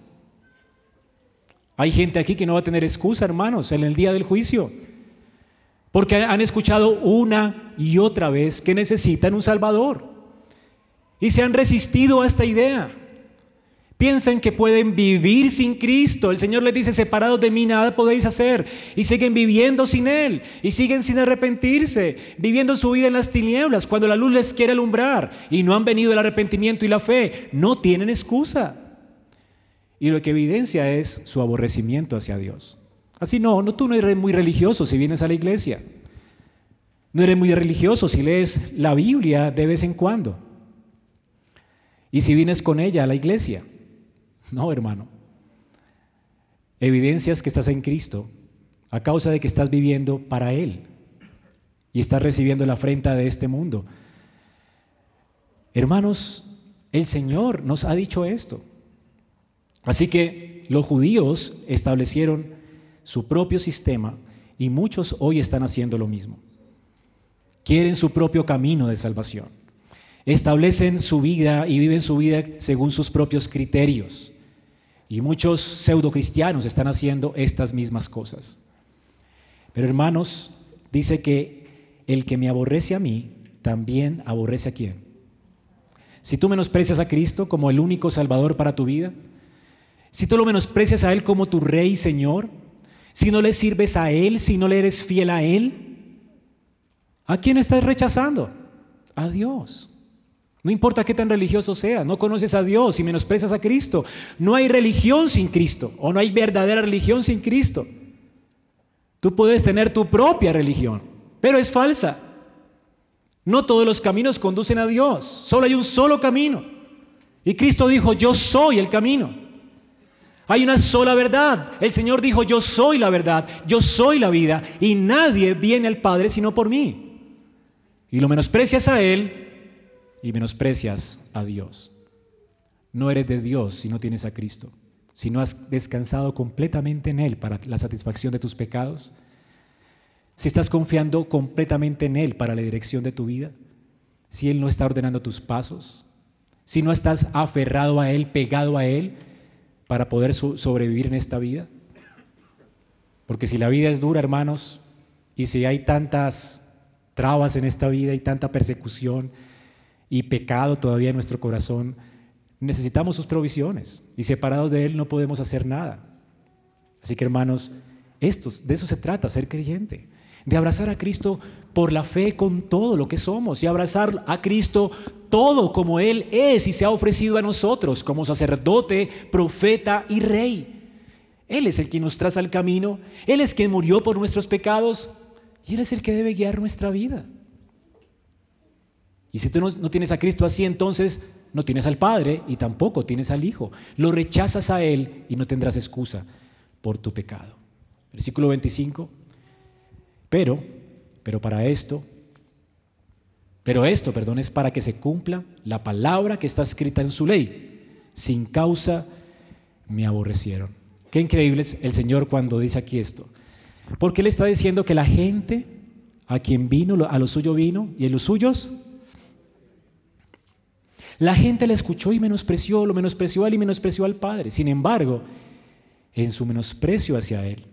Hay gente aquí que no va a tener excusa, hermanos, en el día del juicio. Porque han escuchado una y otra vez que necesitan un Salvador. Y se han resistido a esta idea. Piensan que pueden vivir sin Cristo. El Señor les dice, separados de mí nada podéis hacer. Y siguen viviendo sin Él. Y siguen sin arrepentirse. Viviendo su vida en las tinieblas cuando la luz les quiere alumbrar. Y no han venido el arrepentimiento y la fe. No tienen excusa. Y lo que evidencia es su aborrecimiento hacia Dios. Así no, no tú no eres muy religioso si vienes a la iglesia. No eres muy religioso si lees la Biblia de vez en cuando. ¿Y si vienes con ella a la iglesia? No, hermano. Evidencias que estás en Cristo a causa de que estás viviendo para Él y estás recibiendo la afrenta de este mundo. Hermanos, el Señor nos ha dicho esto. Así que los judíos establecieron su propio sistema y muchos hoy están haciendo lo mismo. Quieren su propio camino de salvación establecen su vida y viven su vida según sus propios criterios. Y muchos pseudo cristianos están haciendo estas mismas cosas. Pero hermanos, dice que el que me aborrece a mí, también aborrece a quién. Si tú menosprecias a Cristo como el único Salvador para tu vida, si tú lo menosprecias a Él como tu Rey y Señor, si no le sirves a Él, si no le eres fiel a Él, ¿a quién estás rechazando? A Dios. No importa qué tan religioso sea, no conoces a Dios y menosprecias a Cristo. No hay religión sin Cristo o no hay verdadera religión sin Cristo. Tú puedes tener tu propia religión, pero es falsa. No todos los caminos conducen a Dios, solo hay un solo camino. Y Cristo dijo, yo soy el camino. Hay una sola verdad. El Señor dijo, yo soy la verdad, yo soy la vida, y nadie viene al Padre sino por mí. Y lo menosprecias a Él, y menosprecias a Dios. No eres de Dios si no tienes a Cristo, si no has descansado completamente en Él para la satisfacción de tus pecados, si estás confiando completamente en Él para la dirección de tu vida, si Él no está ordenando tus pasos, si no estás aferrado a Él, pegado a Él, para poder sobrevivir en esta vida. Porque si la vida es dura, hermanos, y si hay tantas trabas en esta vida y tanta persecución, y pecado todavía en nuestro corazón, necesitamos sus provisiones y separados de Él no podemos hacer nada. Así que hermanos, estos, de eso se trata, ser creyente, de abrazar a Cristo por la fe con todo lo que somos y abrazar a Cristo todo como Él es y se ha ofrecido a nosotros como sacerdote, profeta y rey. Él es el que nos traza el camino, Él es quien murió por nuestros pecados y Él es el que debe guiar nuestra vida. Y si tú no, tienes a Cristo así, entonces no tienes al Padre y tampoco tienes al Hijo. Lo rechazas a Él y no tendrás excusa por tu pecado. Versículo 25. Pero, pero para esto, pero esto, perdón, es para que se cumpla la palabra que está escrita en su ley. Sin causa me aborrecieron. Qué increíble es el Señor cuando dice aquí esto. Porque Él está diciendo que la gente a quien vino, a lo suyo vino, y en los suyos, la gente le escuchó y menospreció, lo menospreció a él y menospreció al Padre. Sin embargo, en su menosprecio hacia Él,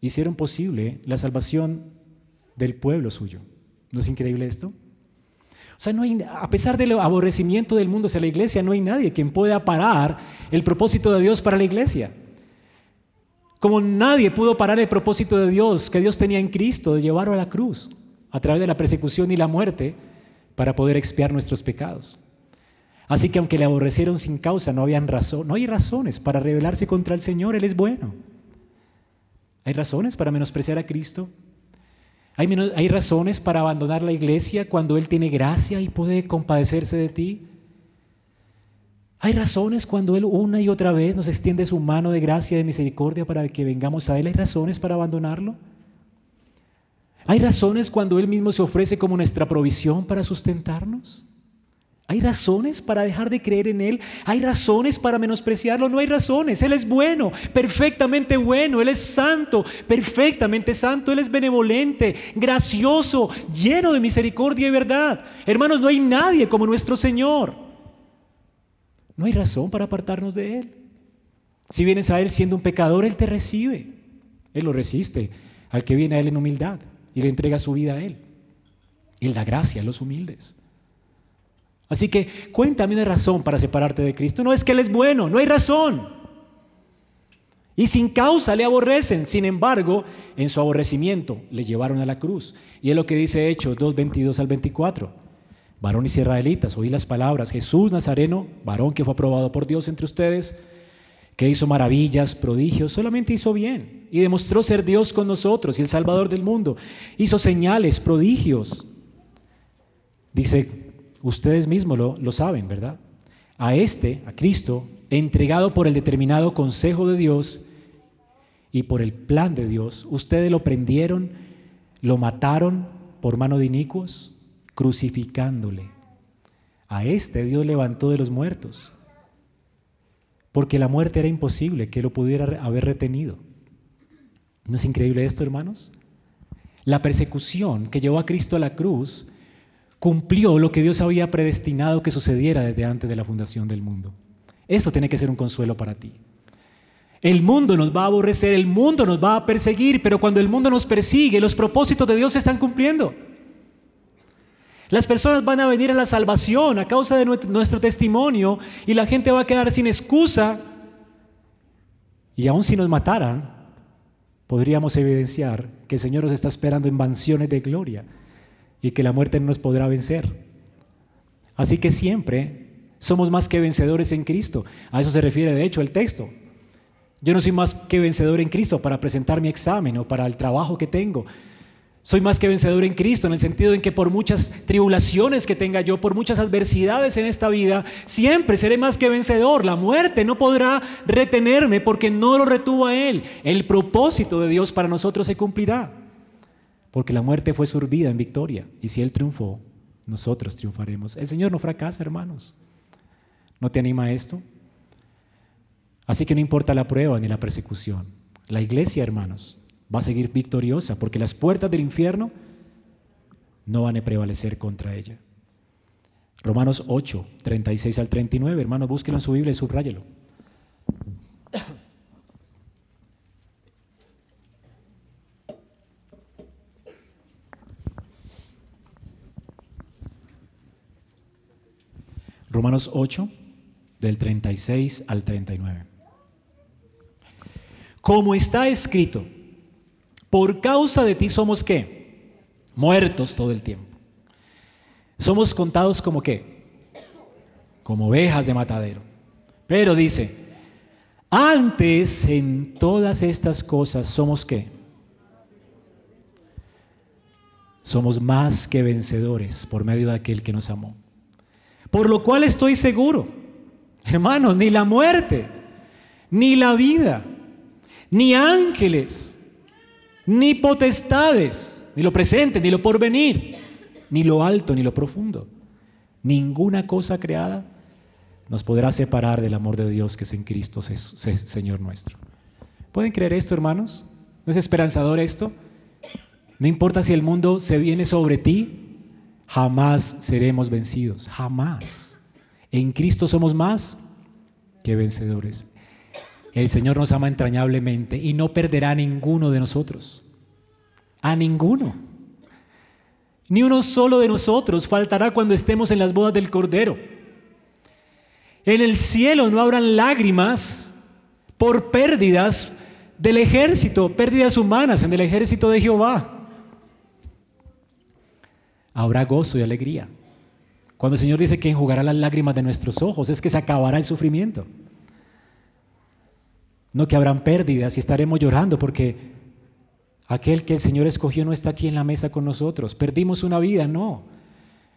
hicieron posible la salvación del pueblo suyo. ¿No es increíble esto? O sea, no hay, a pesar del aborrecimiento del mundo hacia la iglesia, no hay nadie quien pueda parar el propósito de Dios para la iglesia. Como nadie pudo parar el propósito de Dios que Dios tenía en Cristo de llevarlo a la cruz a través de la persecución y la muerte para poder expiar nuestros pecados. Así que aunque le aborrecieron sin causa, no habían razón, no hay razones para rebelarse contra el Señor, Él es bueno. ¿Hay razones para menospreciar a Cristo? ¿Hay, ¿Hay, razones para abandonar la iglesia cuando Él tiene gracia y puede compadecerse de ti? ¿Hay razones cuando Él una y otra vez nos extiende su mano de gracia y de misericordia para que vengamos a Él? ¿Hay razones para abandonarlo? ¿Hay razones cuando Él mismo se ofrece como nuestra provisión para sustentarnos? ¿Hay razones para dejar de creer en Él? ¿Hay razones para menospreciarlo? No hay razones. Él es bueno, perfectamente bueno. Él es santo, perfectamente santo. Él es benevolente, gracioso, lleno de misericordia y verdad. Hermanos, no hay nadie como nuestro Señor. No hay razón para apartarnos de Él. Si vienes a Él siendo un pecador, Él te recibe. Él lo resiste al que viene a Él en humildad y le entrega su vida a Él. Él da gracia a los humildes. Así que cuéntame una razón para separarte de Cristo. No es que Él es bueno, no hay razón. Y sin causa le aborrecen. Sin embargo, en su aborrecimiento le llevaron a la cruz. Y es lo que dice Hechos 2, 22 al 24. Varones israelitas, oí las palabras. Jesús Nazareno, varón que fue aprobado por Dios entre ustedes, que hizo maravillas, prodigios, solamente hizo bien. Y demostró ser Dios con nosotros y el Salvador del mundo. Hizo señales, prodigios. Dice Ustedes mismos lo, saben, ¿verdad? A este, a Cristo, entregado por el determinado consejo de Dios y por el plan de Dios, ustedes lo prendieron, lo mataron por mano de inicuos, crucificándole. A este Dios levantó de los muertos, porque la muerte era imposible que lo pudiera haber retenido. ¿No es increíble esto, hermanos? La persecución que llevó a Cristo a la cruz cumplió lo que Dios había predestinado que sucediera desde antes de la fundación del mundo. Eso tiene que ser un consuelo para ti. El mundo nos va a aborrecer, el mundo nos va a perseguir, pero cuando el mundo nos persigue, los propósitos de Dios se están cumpliendo. Las personas van a venir a la salvación a causa de nuestro testimonio y la gente va a quedar sin excusa. Y aun si nos mataran, podríamos evidenciar que el Señor nos está esperando en mansiones de gloria y que la muerte no nos podrá vencer. Así que siempre somos más que vencedores en Cristo. A eso se refiere de hecho el texto. Yo no soy más que vencedor en Cristo para presentar mi examen o para el trabajo que tengo. Soy más que vencedor en Cristo en el sentido en que por muchas tribulaciones que tenga yo, por muchas adversidades en esta vida, siempre seré más que vencedor. La muerte no podrá retenerme porque no lo retuvo a Él. El propósito de Dios para nosotros se cumplirá porque la muerte fue sorbida en victoria. Y si Él triunfó, nosotros triunfaremos. El Señor no fracasa, hermanos. ¿No te anima esto? Así que no importa la prueba ni la persecución. La iglesia, hermanos, va a seguir victoriosa porque las puertas del infierno no van a prevalecer contra ella. Romanos 8, 36 al 39, hermanos, búsquenlo en su Biblia y subráyelo. Romanos 8, del 36 al 39. Como está escrito, Por causa de ti somos qué? Muertos todo el tiempo. Somos contados como qué? Como ovejas de matadero. Pero dice, antes en todas estas cosas somos qué? Somos más que vencedores por medio de aquel que nos amó. Por lo cual estoy seguro, hermanos, ni la muerte, ni la vida, ni ángeles, ni potestades, ni lo presente, ni lo porvenir, ni lo alto, ni lo profundo. Ninguna cosa creada nos podrá separar del amor de Dios que es en Cristo Señor nuestro. ¿Pueden creer esto, hermanos? ¿No es esperanzador esto? No importa si el mundo se viene sobre ti, jamás seremos vencidos, jamás. En Cristo somos más que vencedores. El Señor nos ama entrañablemente y no perderá a ninguno de nosotros. A ninguno. Ni uno solo de nosotros faltará cuando estemos en las bodas del Cordero. En el cielo no habrán lágrimas por pérdidas del ejército, pérdidas humanas en el ejército de Jehová. Habrá gozo y alegría. Cuando el Señor dice que enjugará las lágrimas de nuestros ojos, es que se acabará el sufrimiento. No que habrán pérdidas y estaremos llorando porque aquel que el Señor escogió no está aquí en la mesa con nosotros. Perdimos una vida, no.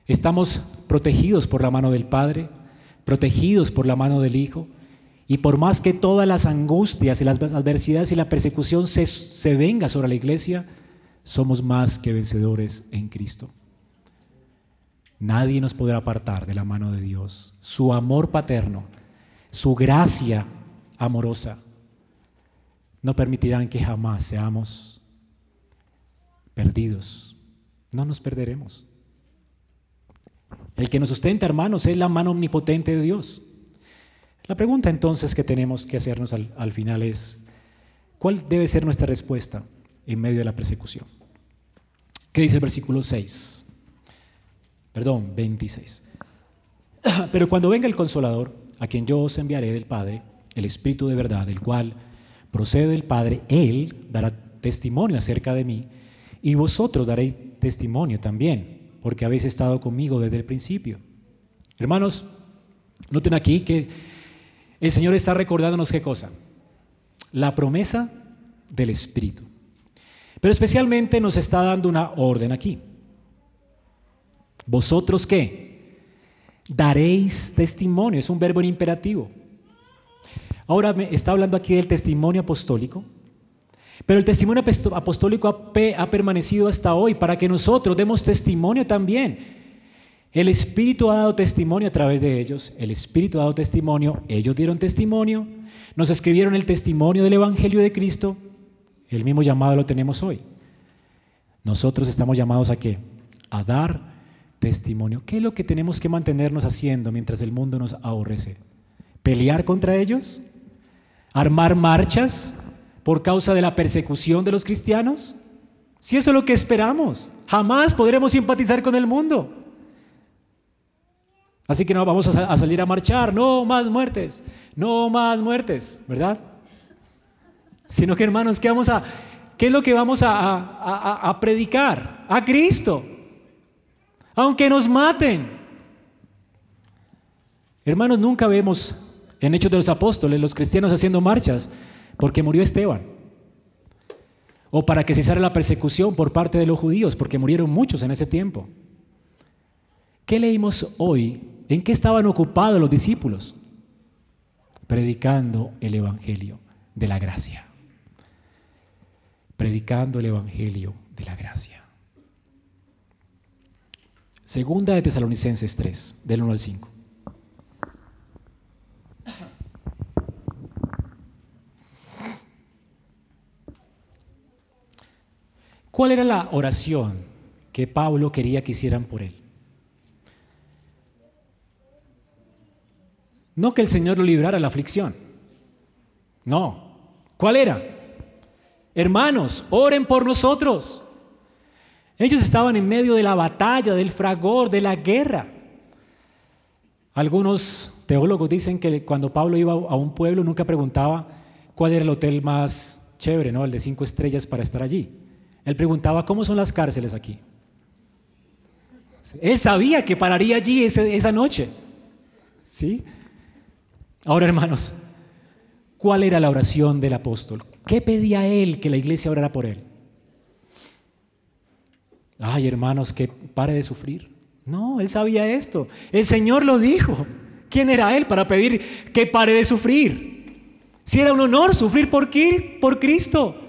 Estamos protegidos por la mano del Padre, protegidos por la mano del Hijo. Y por más que todas las angustias y las adversidades y la persecución se, se venga sobre la iglesia, somos más que vencedores en Cristo. Nadie nos podrá apartar de la mano de Dios. Su amor paterno, su gracia amorosa, no permitirán que jamás seamos perdidos. No nos perderemos. El que nos sustenta, hermanos, es la mano omnipotente de Dios. La pregunta entonces que tenemos que hacernos al, final es, ¿cuál debe ser nuestra respuesta en medio de la persecución? ¿Qué dice el versículo 6? Perdón, 26. Pero cuando venga el consolador, a quien yo os enviaré del Padre, el Espíritu de verdad, el cual procede del Padre, Él dará testimonio acerca de mí y vosotros daréis testimonio también, porque habéis estado conmigo desde el principio. Hermanos, noten aquí que el Señor está recordándonos qué cosa? La promesa del Espíritu. Pero especialmente nos está dando una orden aquí. ¿Vosotros qué? Daréis testimonio, es un verbo en imperativo. Ahora me está hablando aquí del testimonio apostólico, pero el testimonio apostólico ha, permanecido hasta hoy para que nosotros demos testimonio también. El Espíritu ha dado testimonio a través de ellos, el Espíritu ha dado testimonio, ellos dieron testimonio, nos escribieron el testimonio del Evangelio de Cristo, el mismo llamado lo tenemos hoy. Nosotros estamos llamados a qué? A dar testimonio. ¿Qué es lo que tenemos que mantenernos haciendo mientras el mundo nos aborrece? ¿Pelear contra ellos? Armar marchas por causa de la persecución de los cristianos? Si eso es lo que esperamos, jamás podremos simpatizar con el mundo. Así que no vamos a, salir a marchar, no más muertes, no más muertes, ¿verdad? Sino que hermanos, ¿qué, vamos a, qué es lo que vamos a, a predicar? A Cristo, aunque nos maten. Hermanos, nunca vemos en Hechos de los Apóstoles, los cristianos haciendo marchas porque murió Esteban. O para que cesara la persecución por parte de los judíos, porque murieron muchos en ese tiempo. ¿Qué leímos hoy? ¿En qué estaban ocupados los discípulos? Predicando el Evangelio de la gracia. Predicando el Evangelio de la gracia. Segunda de Tesalonicenses 3, del 1 al 5. ¿Cuál era la oración que Pablo quería que hicieran por él? No que el Señor lo librara de la aflicción. No. ¿Cuál era? Hermanos, oren por nosotros. Ellos estaban en medio de la batalla, del fragor, de la guerra. Algunos teólogos dicen que cuando Pablo iba a un pueblo nunca preguntaba cuál era el hotel más chévere, ¿no? El de cinco estrellas para estar allí Él preguntaba, ¿cómo son las cárceles aquí? Él sabía que pararía allí esa noche. ¿Sí? Ahora, hermanos, ¿cuál era la oración del apóstol? ¿Qué pedía él que la iglesia orara por él? Ay, hermanos, que pare de sufrir. No, él sabía esto. El Señor lo dijo. ¿Quién era él para pedir que pare de sufrir? Si era un honor sufrir por, por Cristo.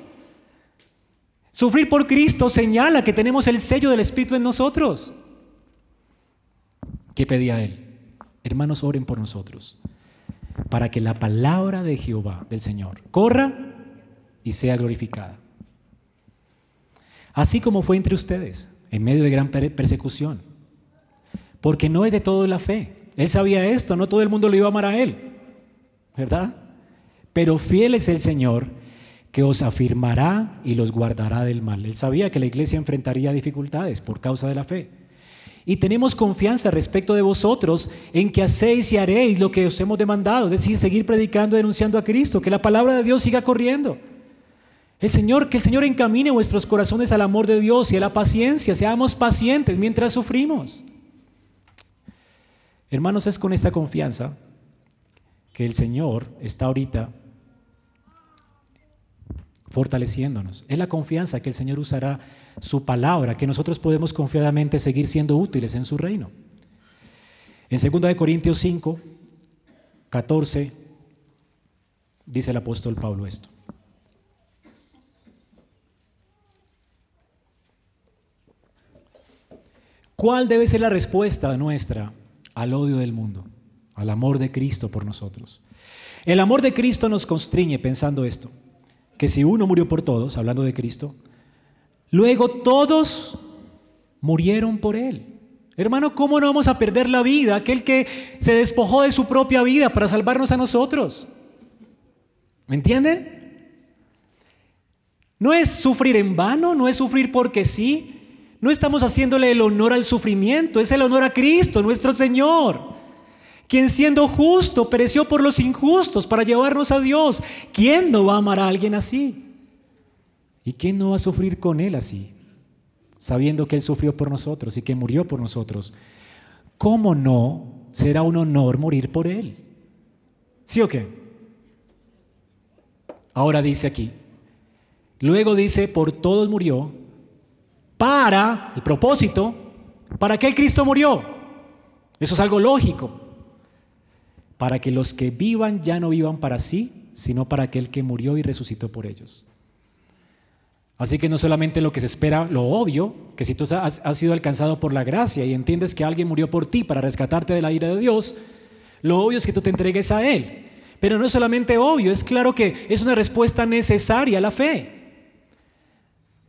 Sufrir por Cristo señala que tenemos el sello del Espíritu en nosotros. ¿Qué pedía él? Hermanos, oren por nosotros, para que la palabra de Jehová, del Señor, corra y sea glorificada. Así como fue entre ustedes, en medio de gran persecución. Porque no es de todo la fe. Él sabía esto, no todo el mundo lo iba a amar a él. ¿Verdad? Pero fiel es el Señor que os afirmará y los guardará del mal. Él sabía que la iglesia enfrentaría dificultades por causa de la fe. Y tenemos confianza respecto de vosotros en que hacéis y haréis lo que os hemos demandado, es decir, seguir predicando, denunciando a Cristo, que la palabra de Dios siga corriendo. El Señor, que el Señor encamine vuestros corazones al amor de Dios y a la paciencia, seamos pacientes mientras sufrimos. Hermanos, es con esta confianza que el Señor está ahorita fortaleciéndonos. Es la confianza que el Señor usará su palabra, que nosotros podemos confiadamente seguir siendo útiles en su reino. En 2 Corintios 5, 14, dice el apóstol Pablo esto. ¿Cuál debe ser la respuesta nuestra al odio del mundo, al amor de Cristo por nosotros? El amor de Cristo nos constriñe pensando esto, que si uno murió por todos, hablando de Cristo, Luego todos murieron por Él. Hermano, ¿cómo no vamos a perder la vida? Aquel que se despojó de su propia vida para salvarnos a nosotros. ¿Me entienden? No es sufrir en vano, no es sufrir porque sí. No estamos haciéndole el honor al sufrimiento, es el honor a Cristo, nuestro Señor, quien siendo justo pereció por los injustos para llevarnos a Dios. ¿Quién no va a amar a alguien así? ¿Y quién no va a sufrir con Él así? Sabiendo que Él sufrió por nosotros y que murió por nosotros. ¿Cómo no será un honor morir por Él? ¿Sí o qué? Ahora dice aquí. Luego dice, por todos murió, para, el propósito, ¿para qué el Cristo murió? Eso es algo lógico. Para que los que vivan ya no vivan para sí, sino para aquel que murió y resucitó por ellos. Así que no solamente lo que se espera, lo obvio, que si tú has, sido alcanzado por la gracia y entiendes que alguien murió por ti para rescatarte de la ira de Dios, lo obvio es que tú te entregues a Él. Pero no es solamente obvio, es claro que es una respuesta necesaria a la fe.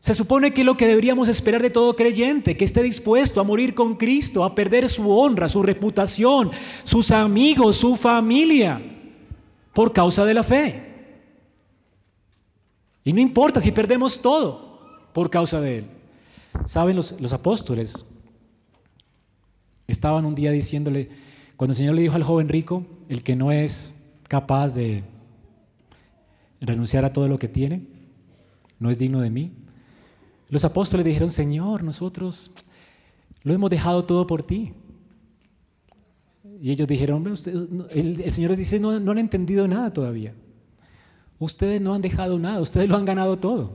Se supone que lo que deberíamos esperar de todo creyente, que esté dispuesto a morir con Cristo, a perder su honra, su reputación, sus amigos, su familia, por causa de la fe. Y no importa si perdemos todo por causa de Él. Saben, los, apóstoles estaban un día diciéndole, cuando el Señor le dijo al joven rico, el que no es capaz de renunciar a todo lo que tiene, no es digno de mí. Los apóstoles dijeron, Señor, nosotros lo hemos dejado todo por ti. Y ellos dijeron, el, Señor dice, no, no han entendido nada todavía. Ustedes no han dejado nada, ustedes lo han ganado todo.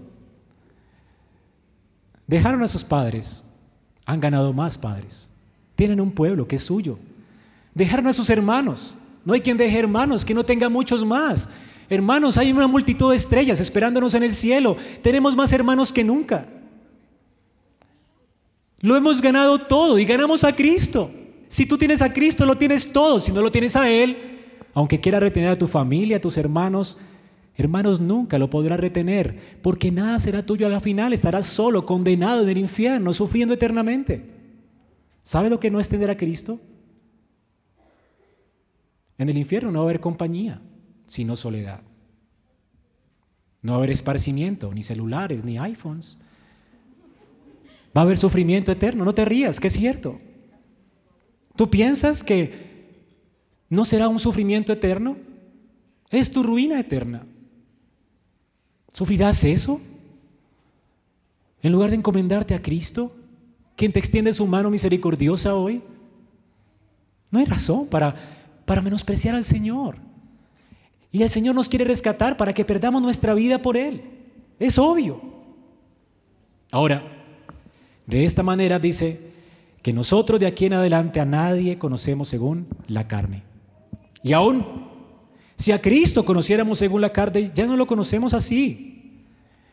Dejaron a sus padres, han ganado más padres. Tienen un pueblo que es suyo. Dejaron a sus hermanos. No hay quien deje hermanos, que no tenga muchos más. Hermanos, hay una multitud de estrellas esperándonos en el cielo. Tenemos más hermanos que nunca. Lo hemos ganado todo y ganamos a Cristo. Si tú tienes a Cristo, lo tienes todo. Si no lo tienes a Él, aunque quiera retener a tu familia, a tus hermanos, Hermanos, nunca lo podrás retener, porque nada será tuyo a la final, estarás solo, condenado en el infierno, sufriendo eternamente. ¿Sabe lo que no es tener a Cristo? En el infierno no va a haber compañía, sino soledad. No va a haber esparcimiento, ni celulares, ni iPhones. Va a haber sufrimiento eterno, no te rías, que es cierto. ¿Tú piensas que no será un sufrimiento eterno? Es tu ruina eterna. ¿Sufrirás eso? En lugar de encomendarte a Cristo, quien te extiende su mano misericordiosa hoy, no hay razón para, para menospreciar al Señor. Y el Señor nos quiere rescatar para que perdamos nuestra vida por Él. Es obvio. Ahora, de esta manera dice que nosotros de aquí en adelante a nadie conocemos según la carne. Y aún, si a Cristo conociéramos según la carne, ya no lo conocemos así.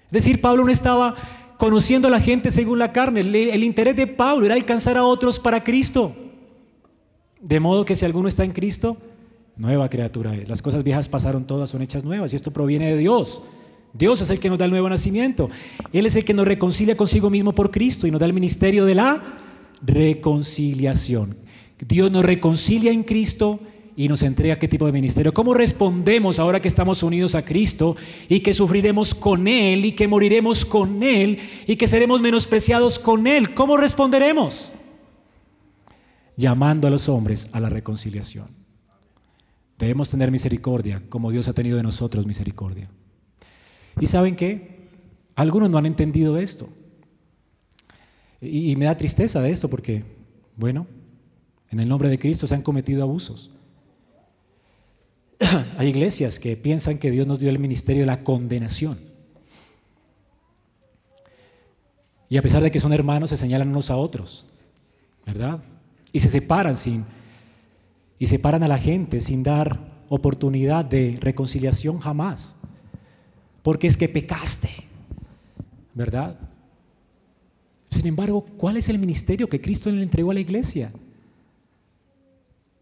Es decir, Pablo no estaba conociendo a la gente según la carne. El, interés de Pablo era alcanzar a otros para Cristo. De modo que si alguno está en Cristo, nueva criatura. Las cosas viejas pasaron todas, son hechas nuevas y esto proviene de Dios. Dios es el que nos da el nuevo nacimiento. Él es el que nos reconcilia consigo mismo por Cristo y nos da el ministerio de la reconciliación. Dios nos reconcilia en Cristo y nos entrega qué tipo de ministerio. ¿Cómo respondemos ahora que estamos unidos a Cristo y que sufriremos con Él y que moriremos con Él y que seremos menospreciados con Él? ¿Cómo responderemos? Llamando a los hombres a la reconciliación. Debemos tener misericordia como Dios ha tenido de nosotros misericordia. ¿Y saben qué? Algunos no han entendido esto. Y, me da tristeza de esto porque, bueno, en el nombre de Cristo se han cometido abusos. Hay iglesias que piensan que Dios nos dio el ministerio de la condenación. Y a pesar de que son hermanos, se señalan unos a otros, ¿verdad? Y se separan sin y separan a la gente sin dar oportunidad de reconciliación jamás. Porque es que pecaste, ¿verdad? Sin embargo, ¿cuál es el ministerio que Cristo le entregó a la iglesia?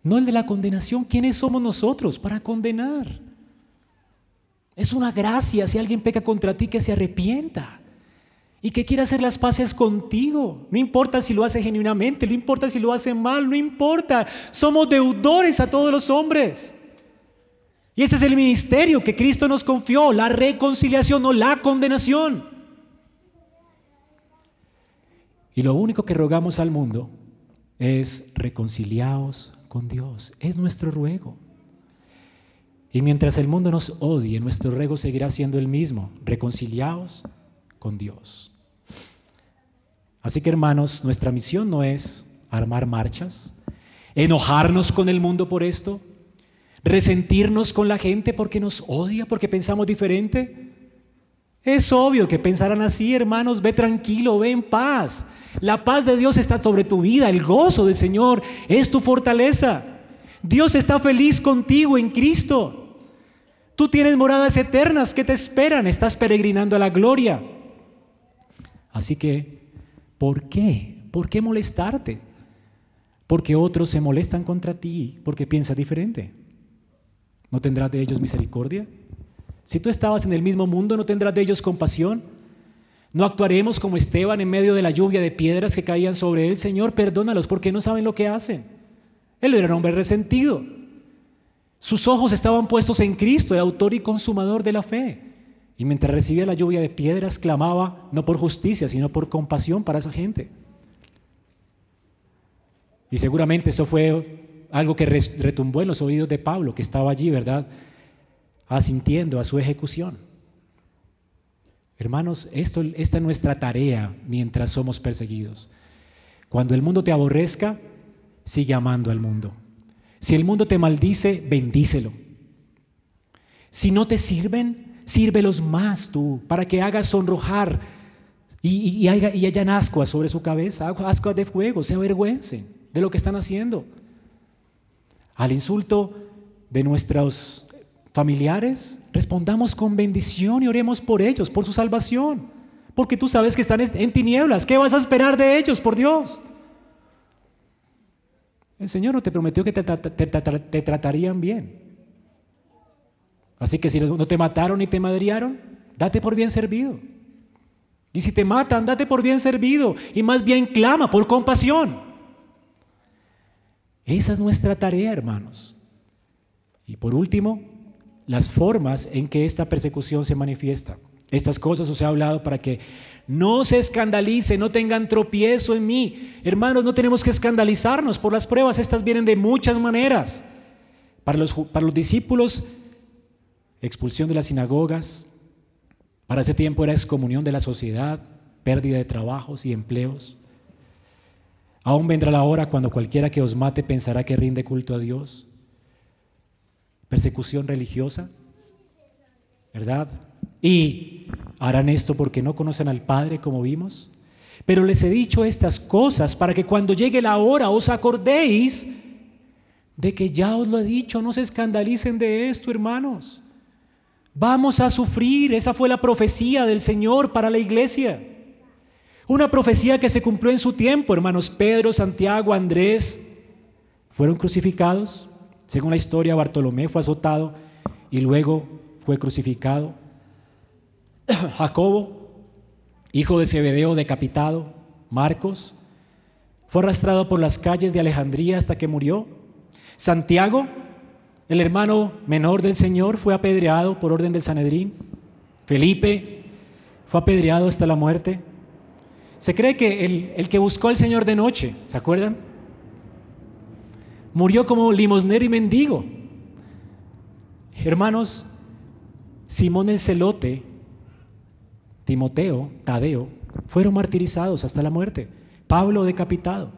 No el de la condenación. ¿Quiénes somos nosotros para condenar? Es una gracia si alguien peca contra ti que se arrepienta y que quiera hacer las paces contigo. No importa si lo hace genuinamente, no importa si lo hace mal, no importa. Somos deudores a todos los hombres. Y ese es el ministerio que Cristo nos confió, la reconciliación, no la condenación. Y lo único que rogamos al mundo es reconciliaos con Dios. Es nuestro ruego. Y mientras el mundo nos odie, nuestro ruego seguirá siendo el mismo. Reconciliaos con Dios. Así que hermanos, nuestra misión no es armar marchas, enojarnos con el mundo por esto, resentirnos con la gente porque nos odia, porque pensamos diferente. Es obvio que pensarán así, hermanos, ve tranquilo, ve en paz. La paz de Dios está sobre tu vida, el gozo del Señor es tu fortaleza. Dios está feliz contigo en Cristo. Tú tienes moradas eternas que te esperan, estás peregrinando a la gloria. Así que, ¿por qué? ¿Por qué molestarte? Porque otros se molestan contra ti porque piensas diferente. ¿No tendrás de ellos misericordia? Si tú estabas en el mismo mundo, ¿no tendrás de ellos compasión? No actuaremos como Esteban en medio de la lluvia de piedras que caían sobre él. Señor, perdónalos porque no saben lo que hacen. Él era un hombre resentido. Sus ojos estaban puestos en Cristo, el autor y consumador de la fe. Y mientras recibía la lluvia de piedras, clamaba no por justicia, sino por compasión para esa gente. Y seguramente eso fue algo que retumbó en los oídos de Pablo, que estaba allí, ¿verdad? Asintiendo a su ejecución. Hermanos, esto, esta es nuestra tarea mientras somos perseguidos. Cuando el mundo te aborrezca, sigue amando al mundo. Si el mundo te maldice, bendícelo. Si no te sirven, sírvelos más tú, para que hagas sonrojar y, y, y hayan ascuas sobre su cabeza, ascuas de fuego, se avergüencen de lo que están haciendo. Al insulto de nuestros familiares, respondamos con bendición y oremos por ellos, por su salvación. Porque tú sabes que están en tinieblas. ¿Qué vas a esperar de ellos, por Dios? El Señor no te prometió que te, te, tratarían bien. Así que si no te mataron ni te madriaron, date por bien servido. Y si te matan, date por bien servido. Y más bien clama por compasión. Esa es nuestra tarea, hermanos. Y por último, las formas en que esta persecución se manifiesta. Estas cosas os he hablado para que no se escandalice, no tengan tropiezo en mí. Hermanos, no tenemos que escandalizarnos por las pruebas, estas vienen de muchas maneras. Para los, para los discípulos, expulsión de las sinagogas, para ese tiempo era excomunión de la sociedad, pérdida de trabajos y empleos. Aún vendrá la hora cuando cualquiera que os mate pensará que rinde culto a Dios. Persecución religiosa, ¿verdad? Y harán esto porque no conocen al Padre como vimos. Pero les he dicho estas cosas para que cuando llegue la hora os acordéis de que ya os lo he dicho, no se escandalicen de esto, hermanos. Vamos a sufrir, esa fue la profecía del Señor para la iglesia. Una profecía que se cumplió en su tiempo, hermanos. Pedro, Santiago, Andrés fueron crucificados. Según la historia, Bartolomé fue azotado y luego fue crucificado. Jacobo, hijo de Zebedeo, decapitado. Marcos fue arrastrado por las calles de Alejandría hasta que murió. Santiago, el hermano menor del Señor, fue apedreado por orden del Sanedrín. Felipe fue apedreado hasta la muerte. Se cree que el, el, que buscó al Señor de noche, ¿se acuerdan? Murió como limosnero y mendigo. Hermanos, Simón el celote, Timoteo, Tadeo, fueron martirizados hasta la muerte. Pablo decapitado.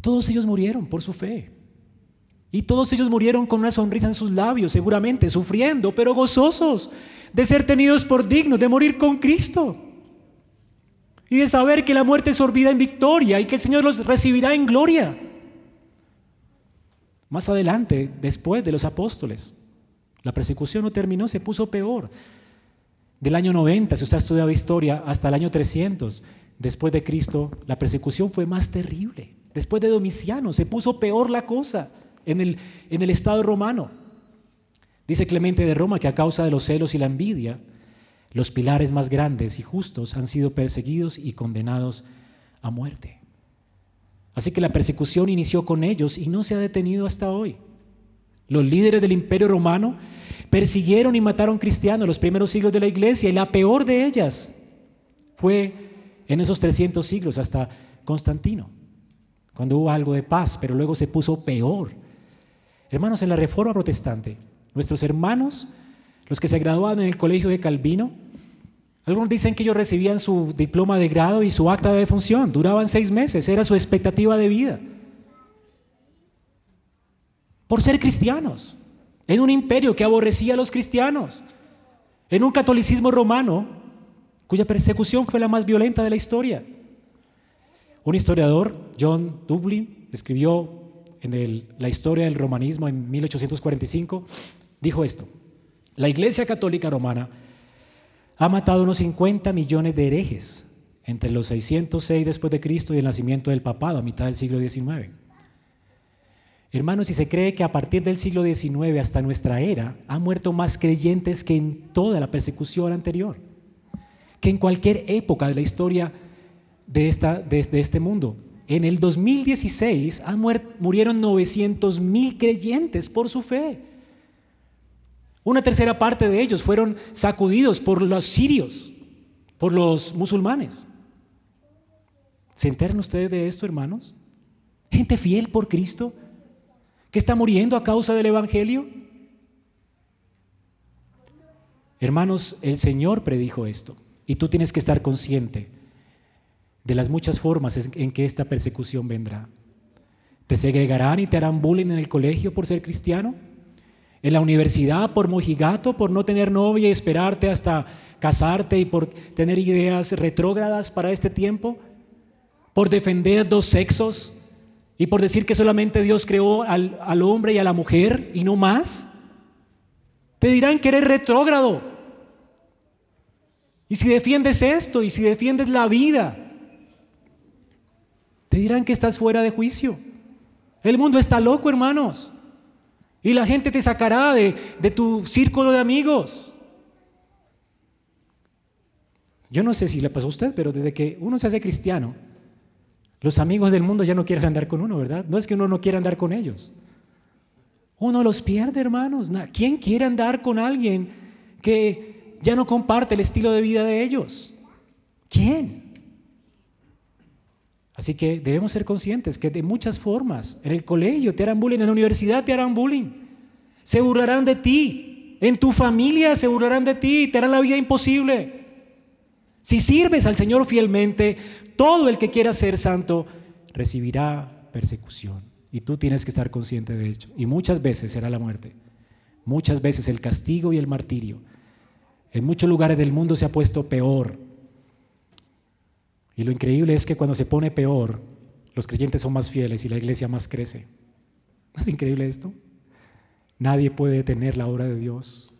Todos ellos murieron por su fe. Y todos ellos murieron con una sonrisa en sus labios, seguramente, sufriendo, pero gozosos de ser tenidos por dignos, de morir con Cristo. Y de saber que la muerte es sorbida en victoria y que el Señor los recibirá en gloria. Más adelante, después de los apóstoles, la persecución no terminó, se puso peor. Del año 90, si usted ha estudiado historia, hasta el año 300, después de Cristo, la persecución fue más terrible. Después de Domiciano se puso peor la cosa en el, en el Estado romano. Dice Clemente de Roma que a causa de los celos y la envidia, los pilares más grandes y justos han sido perseguidos y condenados a muerte. Así que la persecución inició con ellos y no se ha detenido hasta hoy. Los líderes del imperio romano persiguieron y mataron cristianos los primeros siglos de la iglesia y la peor de ellas fue en esos 300 siglos hasta Constantino cuando hubo algo de paz, pero luego se puso peor. Hermanos, en la Reforma Protestante, nuestros hermanos, los que se graduaban en el colegio de Calvino, algunos dicen que ellos recibían su diploma de grado y su acta de defunción, duraban seis meses, era su expectativa de vida. Por ser cristianos, en un imperio que aborrecía a los cristianos, en un catolicismo romano cuya persecución fue la más violenta de la historia. Un historiador, John Dublin, escribió en la historia del romanismo en 1845, dijo esto, la Iglesia Católica Romana ha matado unos 50 millones de herejes entre los 606 después de Cristo y el nacimiento del papado a mitad del siglo XIX. Hermanos, si se cree que a partir del siglo XIX hasta nuestra era han muerto más creyentes que en toda la persecución anterior, que en cualquier época de la historia de, esta, de, este mundo. En el 2016 murieron 900 mil creyentes por su fe. Una tercera parte de ellos fueron sacudidos por los sirios, por los musulmanes. ¿Se enteran ustedes de esto, hermanos? Gente fiel por Cristo que está muriendo a causa del Evangelio. Hermanos, el Señor predijo esto y tú tienes que estar consciente de las muchas formas en que esta persecución vendrá. ¿Te segregarán y te harán bullying en el colegio por ser cristiano? ¿En la universidad por mojigato, por no tener novia y esperarte hasta casarte y por tener ideas retrógradas para este tiempo? ¿Por defender dos sexos y por decir que solamente Dios creó al, al hombre y a la mujer y no más? Te dirán que eres retrógrado. Y si defiendes esto y si defiendes la vida, te dirán que estás fuera de juicio. El mundo está loco, hermanos. Y la gente te sacará de, tu círculo de amigos. Yo no sé si le pasó a usted, pero desde que uno se hace cristiano, los amigos del mundo ya no quieren andar con uno, ¿verdad? No es que uno no quiera andar con ellos. Uno los pierde, hermanos. ¿Quién quiere andar con alguien que ya no comparte el estilo de vida de ellos? ¿Quién? Así que debemos ser conscientes que de muchas formas, en el colegio te harán bullying, en la universidad te harán bullying, se burlarán de ti, en tu familia se burlarán de ti, te harán la vida imposible. Si sirves al Señor fielmente, todo el que quiera ser santo recibirá persecución. Y tú tienes que estar consciente de ello. Y muchas veces será la muerte. Muchas veces el castigo y el martirio. En muchos lugares del mundo se ha puesto peor. Y lo increíble es que cuando se pone peor, los creyentes son más fieles y la iglesia más crece. ¿No es increíble esto? Nadie puede detener la obra de Dios.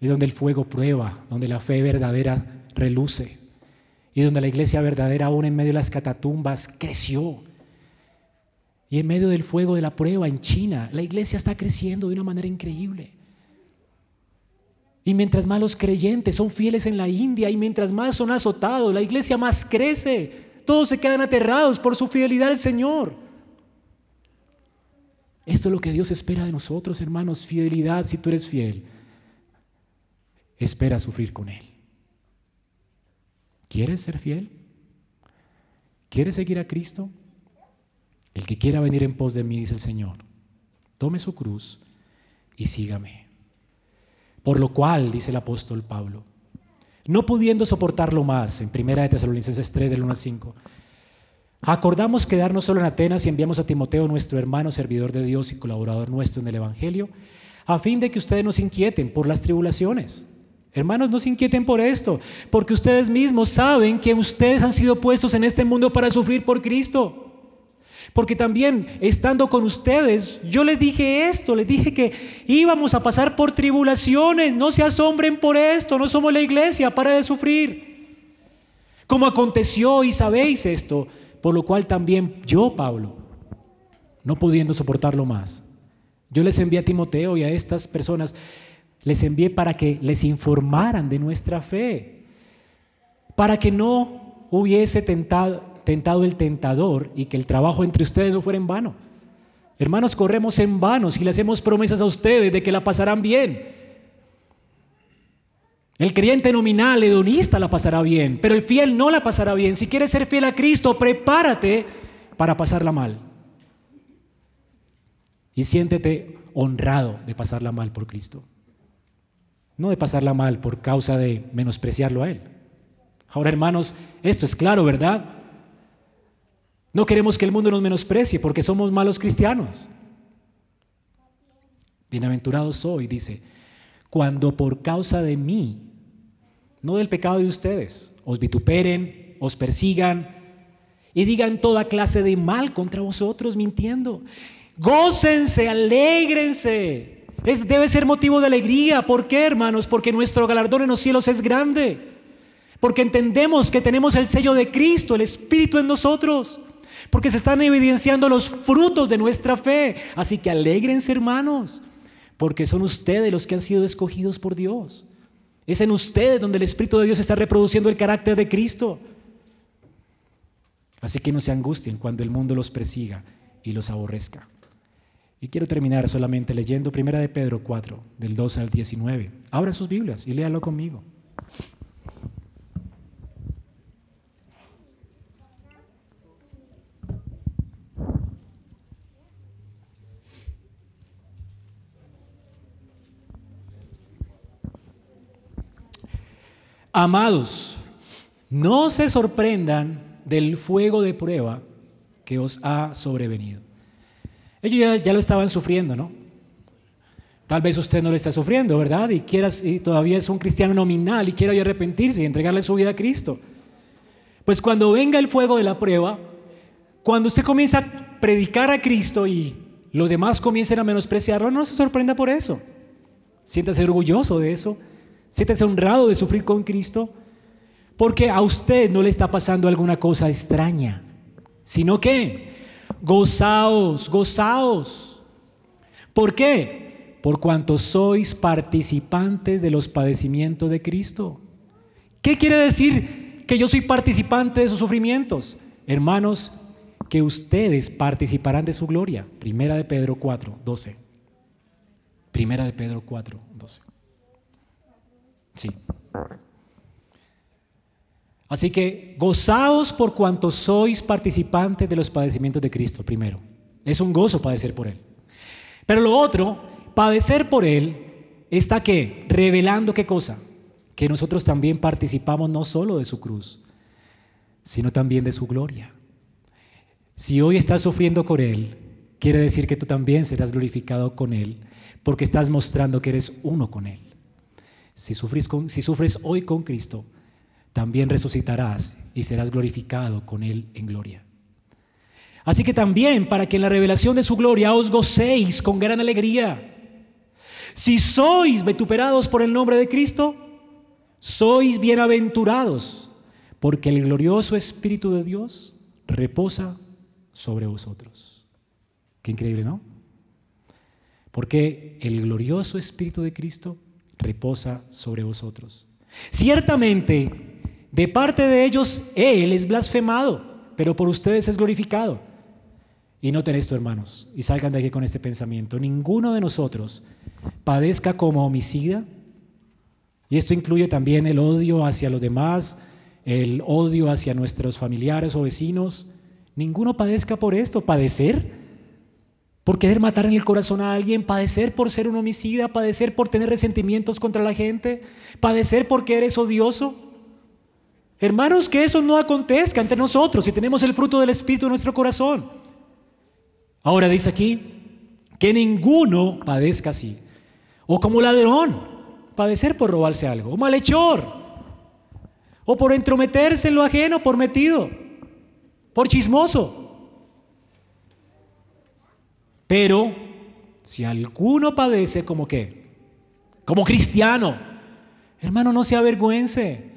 Y donde el fuego prueba, donde la fe verdadera reluce. Y donde la iglesia verdadera aún en medio de las catatumbas creció. Y en medio del fuego de la prueba en China, la iglesia está creciendo de una manera increíble. Y mientras más los creyentes son fieles en la India y mientras más son azotados, la iglesia más crece. Todos se quedan aterrados por su fidelidad al Señor. Esto es lo que Dios espera de nosotros, hermanos. Fidelidad, si tú eres fiel, espera sufrir con Él. ¿Quieres ser fiel? ¿Quieres seguir a Cristo? El que quiera venir en pos de mí, dice el Señor, tome su cruz y sígame. Por lo cual, dice el apóstol Pablo, no pudiendo soportarlo más, en primera de Tesalonicenses 3, del 1 al 5, acordamos quedarnos solo en Atenas y enviamos a Timoteo, nuestro hermano, servidor de Dios y colaborador nuestro en el Evangelio, a fin de que ustedes nos inquieten por las tribulaciones. Hermanos, no se inquieten por esto, porque ustedes mismos saben que ustedes han sido puestos en este mundo para sufrir por Cristo. Porque también estando con ustedes, yo les dije esto, les dije que íbamos a pasar por tribulaciones, no se asombren por esto, no somos la iglesia, para de sufrir. Como aconteció y sabéis esto, por lo cual también yo, Pablo, no pudiendo soportarlo más, yo les envié a Timoteo y a estas personas, les envié para que les informaran de nuestra fe, para que no hubiese tentado, tentado el tentador y que el trabajo entre ustedes no fuera en vano. Hermanos, corremos en vano si le hacemos promesas a ustedes de que la pasarán bien. El creyente nominal, hedonista, la pasará bien, pero el fiel no la pasará bien. Si quieres ser fiel a Cristo, prepárate para pasarla mal. Y siéntete honrado de pasarla mal por Cristo. No de pasarla mal por causa de menospreciarlo a Él. Ahora, hermanos, esto es claro, ¿verdad? No queremos que el mundo nos menosprecie porque somos malos cristianos. Bienaventurados soy, dice, cuando por causa de mí, no del pecado de ustedes, os vituperen, os persigan y digan toda clase de mal contra vosotros mintiendo. Gócense, alégrense. Es, debe ser motivo de alegría. ¿Por qué, hermanos? Porque nuestro galardón en los cielos es grande. Porque entendemos que tenemos el sello de Cristo, el Espíritu en nosotros porque se están evidenciando los frutos de nuestra fe. Así que alegrense hermanos, porque son ustedes los que han sido escogidos por Dios. Es en ustedes donde el Espíritu de Dios está reproduciendo el carácter de Cristo. Así que no se angustien cuando el mundo los persiga y los aborrezca. Y quiero terminar solamente leyendo 1 de Pedro 4, del 2 al 19. Abra sus Biblias y léalo conmigo. Amados, no se sorprendan del fuego de prueba que os ha sobrevenido. Ellos ya, lo estaban sufriendo, ¿no? Tal vez usted no lo está sufriendo, ¿verdad? Y, quieras, y todavía es un cristiano nominal y quiere arrepentirse y entregarle su vida a Cristo. Pues cuando venga el fuego de la prueba, cuando usted comienza a predicar a Cristo y los demás comiencen a menospreciarlo, no se sorprenda por eso. Siéntase orgulloso de eso Siéntese honrado de sufrir con Cristo, porque a usted no le está pasando alguna cosa extraña, sino que gozaos, gozaos. ¿Por qué? Por cuanto sois participantes de los padecimientos de Cristo. ¿Qué quiere decir que yo soy participante de sus sufrimientos? Hermanos, que ustedes participarán de su gloria. Primera de Pedro 4, 12. Primera de Pedro 4, 12. Sí. Así que gozaos por cuanto sois participantes de los padecimientos de Cristo, primero. Es un gozo padecer por Él. Pero lo otro, padecer por Él, está que revelando qué cosa? que nosotros también participamos no solo de su cruz, sino también de su gloria. Si hoy estás sufriendo con Él, quiere decir que tú también serás glorificado con Él, porque estás mostrando que eres uno con Él. Si sufres, si sufres hoy con Cristo, también resucitarás y serás glorificado con Él en gloria. Así que también para que en la revelación de su gloria os gocéis con gran alegría. Si sois vituperados por el nombre de Cristo, sois bienaventurados, porque el glorioso Espíritu de Dios reposa sobre vosotros. Qué increíble, ¿no? Porque el glorioso Espíritu de Cristo reposa sobre vosotros. Ciertamente, de parte de ellos Él es blasfemado, pero por ustedes es glorificado. Y noten esto, hermanos, y salgan de aquí con este pensamiento. Ninguno de nosotros padezca como homicida, y esto incluye también el odio hacia los demás, el odio hacia nuestros familiares o vecinos. Ninguno padezca por esto, padecer por querer matar en el corazón a alguien, padecer por ser un homicida, padecer por tener resentimientos contra la gente, padecer porque eres odioso. Hermanos, que eso no acontezca entre nosotros si tenemos el fruto del Espíritu en nuestro corazón. Ahora dice aquí que ninguno padezca así. O como ladrón, padecer por robarse algo. O malhechor. O por entrometerse en lo ajeno, por metido. Por chismoso. Pero si alguno padece como qué, como cristiano, hermano, no se avergüence,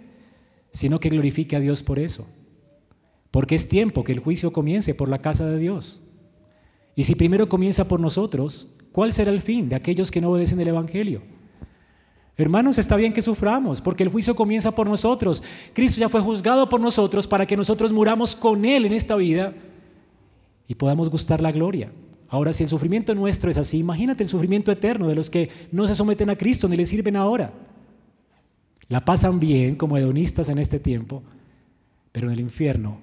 sino que glorifique a Dios por eso. Porque es tiempo que el juicio comience por la casa de Dios. Y si primero comienza por nosotros, ¿cuál será el fin de aquellos que no obedecen el Evangelio? Hermanos, está bien que suframos, porque el juicio comienza por nosotros. Cristo ya fue juzgado por nosotros para que nosotros muramos con Él en esta vida y podamos gustar la gloria. Ahora, si el sufrimiento nuestro es así, imagínate el sufrimiento eterno de los que no se someten a Cristo ni le sirven ahora. La pasan bien como hedonistas en este tiempo, pero en el infierno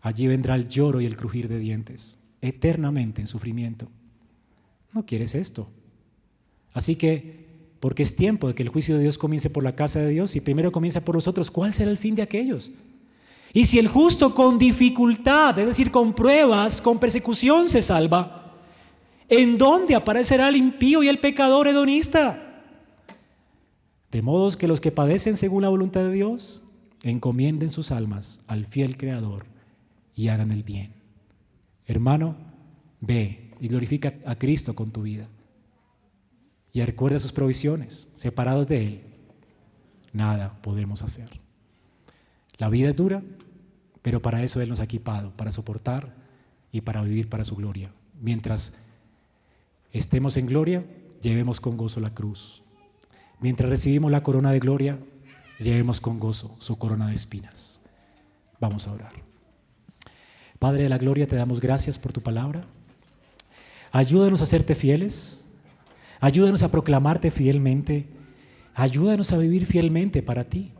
allí vendrá el lloro y el crujir de dientes eternamente en sufrimiento. No quieres esto. Así que, porque es tiempo de que el juicio de Dios comience por la casa de Dios y primero comienza por nosotros, ¿cuál será el fin de aquellos? Y si el justo con dificultad, es decir, con pruebas, con persecución se salva, ¿en dónde aparecerá el impío y el pecador hedonista? De modo que los que padecen según la voluntad de Dios encomienden sus almas al fiel Creador y hagan el bien. Hermano, ve y glorifica a Cristo con tu vida. Y recuerda sus provisiones. Separados de Él, nada podemos hacer. La vida es dura, pero para eso Él nos ha equipado, para soportar y para vivir para su gloria. Mientras estemos en gloria, llevemos con gozo la cruz. Mientras recibimos la corona de gloria, llevemos con gozo su corona de espinas. Vamos a orar. Padre de la Gloria, te damos gracias por tu palabra. Ayúdanos a serte fieles. Ayúdanos a proclamarte fielmente. Ayúdanos a vivir fielmente para ti,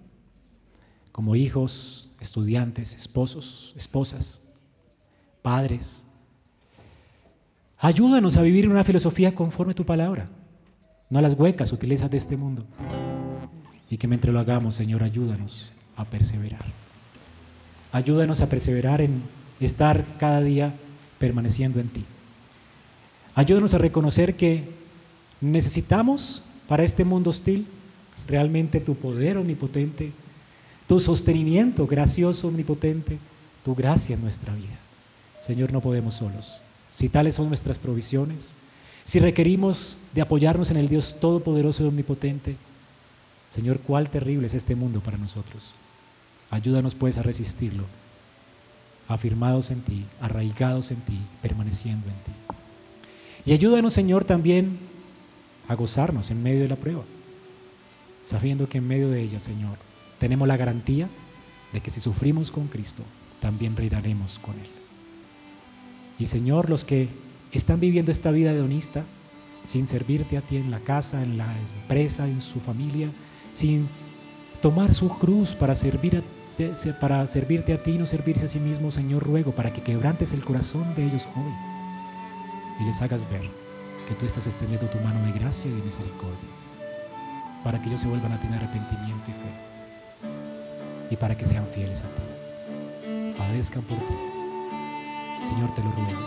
como hijos, estudiantes, esposos, esposas, padres. Ayúdanos a vivir una filosofía conforme a tu palabra, no a las huecas sutilezas de este mundo. Y que mientras lo hagamos, Señor, ayúdanos a perseverar. Ayúdanos a perseverar en estar cada día permaneciendo en ti. Ayúdanos a reconocer que necesitamos para este mundo hostil realmente tu poder omnipotente, tu sostenimiento gracioso omnipotente, tu gracia en nuestra vida. Señor, no podemos solos. Si tales son nuestras provisiones, si requerimos de apoyarnos en el Dios Todopoderoso y Omnipotente, Señor, cuál terrible es este mundo para nosotros. Ayúdanos pues a resistirlo afirmados en ti, arraigados en ti, permaneciendo en ti. Y ayúdanos, Señor, también a gozarnos en medio de la prueba, sabiendo que en medio de ella, Señor, tenemos la garantía de que si sufrimos con Cristo, también reinaremos con Él. Y Señor, los que están viviendo esta vida hedonista, sin servirte a ti en la casa, en la empresa, en su familia, sin tomar su cruz para servirte a ti y no servirse a sí mismo, Señor, ruego para que quebrantes el corazón de ellos hoy y les hagas ver que tú estás extendiendo tu mano de gracia y de misericordia. para que ellos se vuelvan a tener arrepentimiento y fe. Y para que sean fieles a ti. Padezcan por ti. Señor, te lo ruego.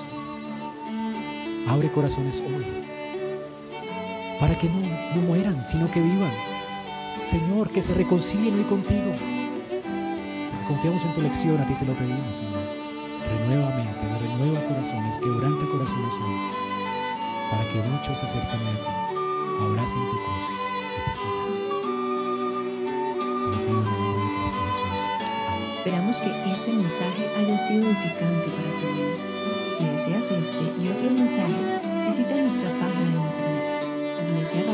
Abre corazones hoy. Para que no, no mueran, sino que vivan. Señor, que se reconcilien hoy contigo. Confiamos en tu lección, a ti te lo pedimos, Señor. Renueva mente, renueva corazones, quebranta corazones hoy, para que muchos se acerquen a ti, abracen tu cruz. Esperamos que este mensaje haya sido edificante para tu vida. Si deseas este y otros mensajes, visita nuestra página en internet iglesiaraa.org.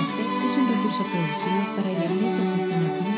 Este es un recurso producido para la Iglesia Cristiana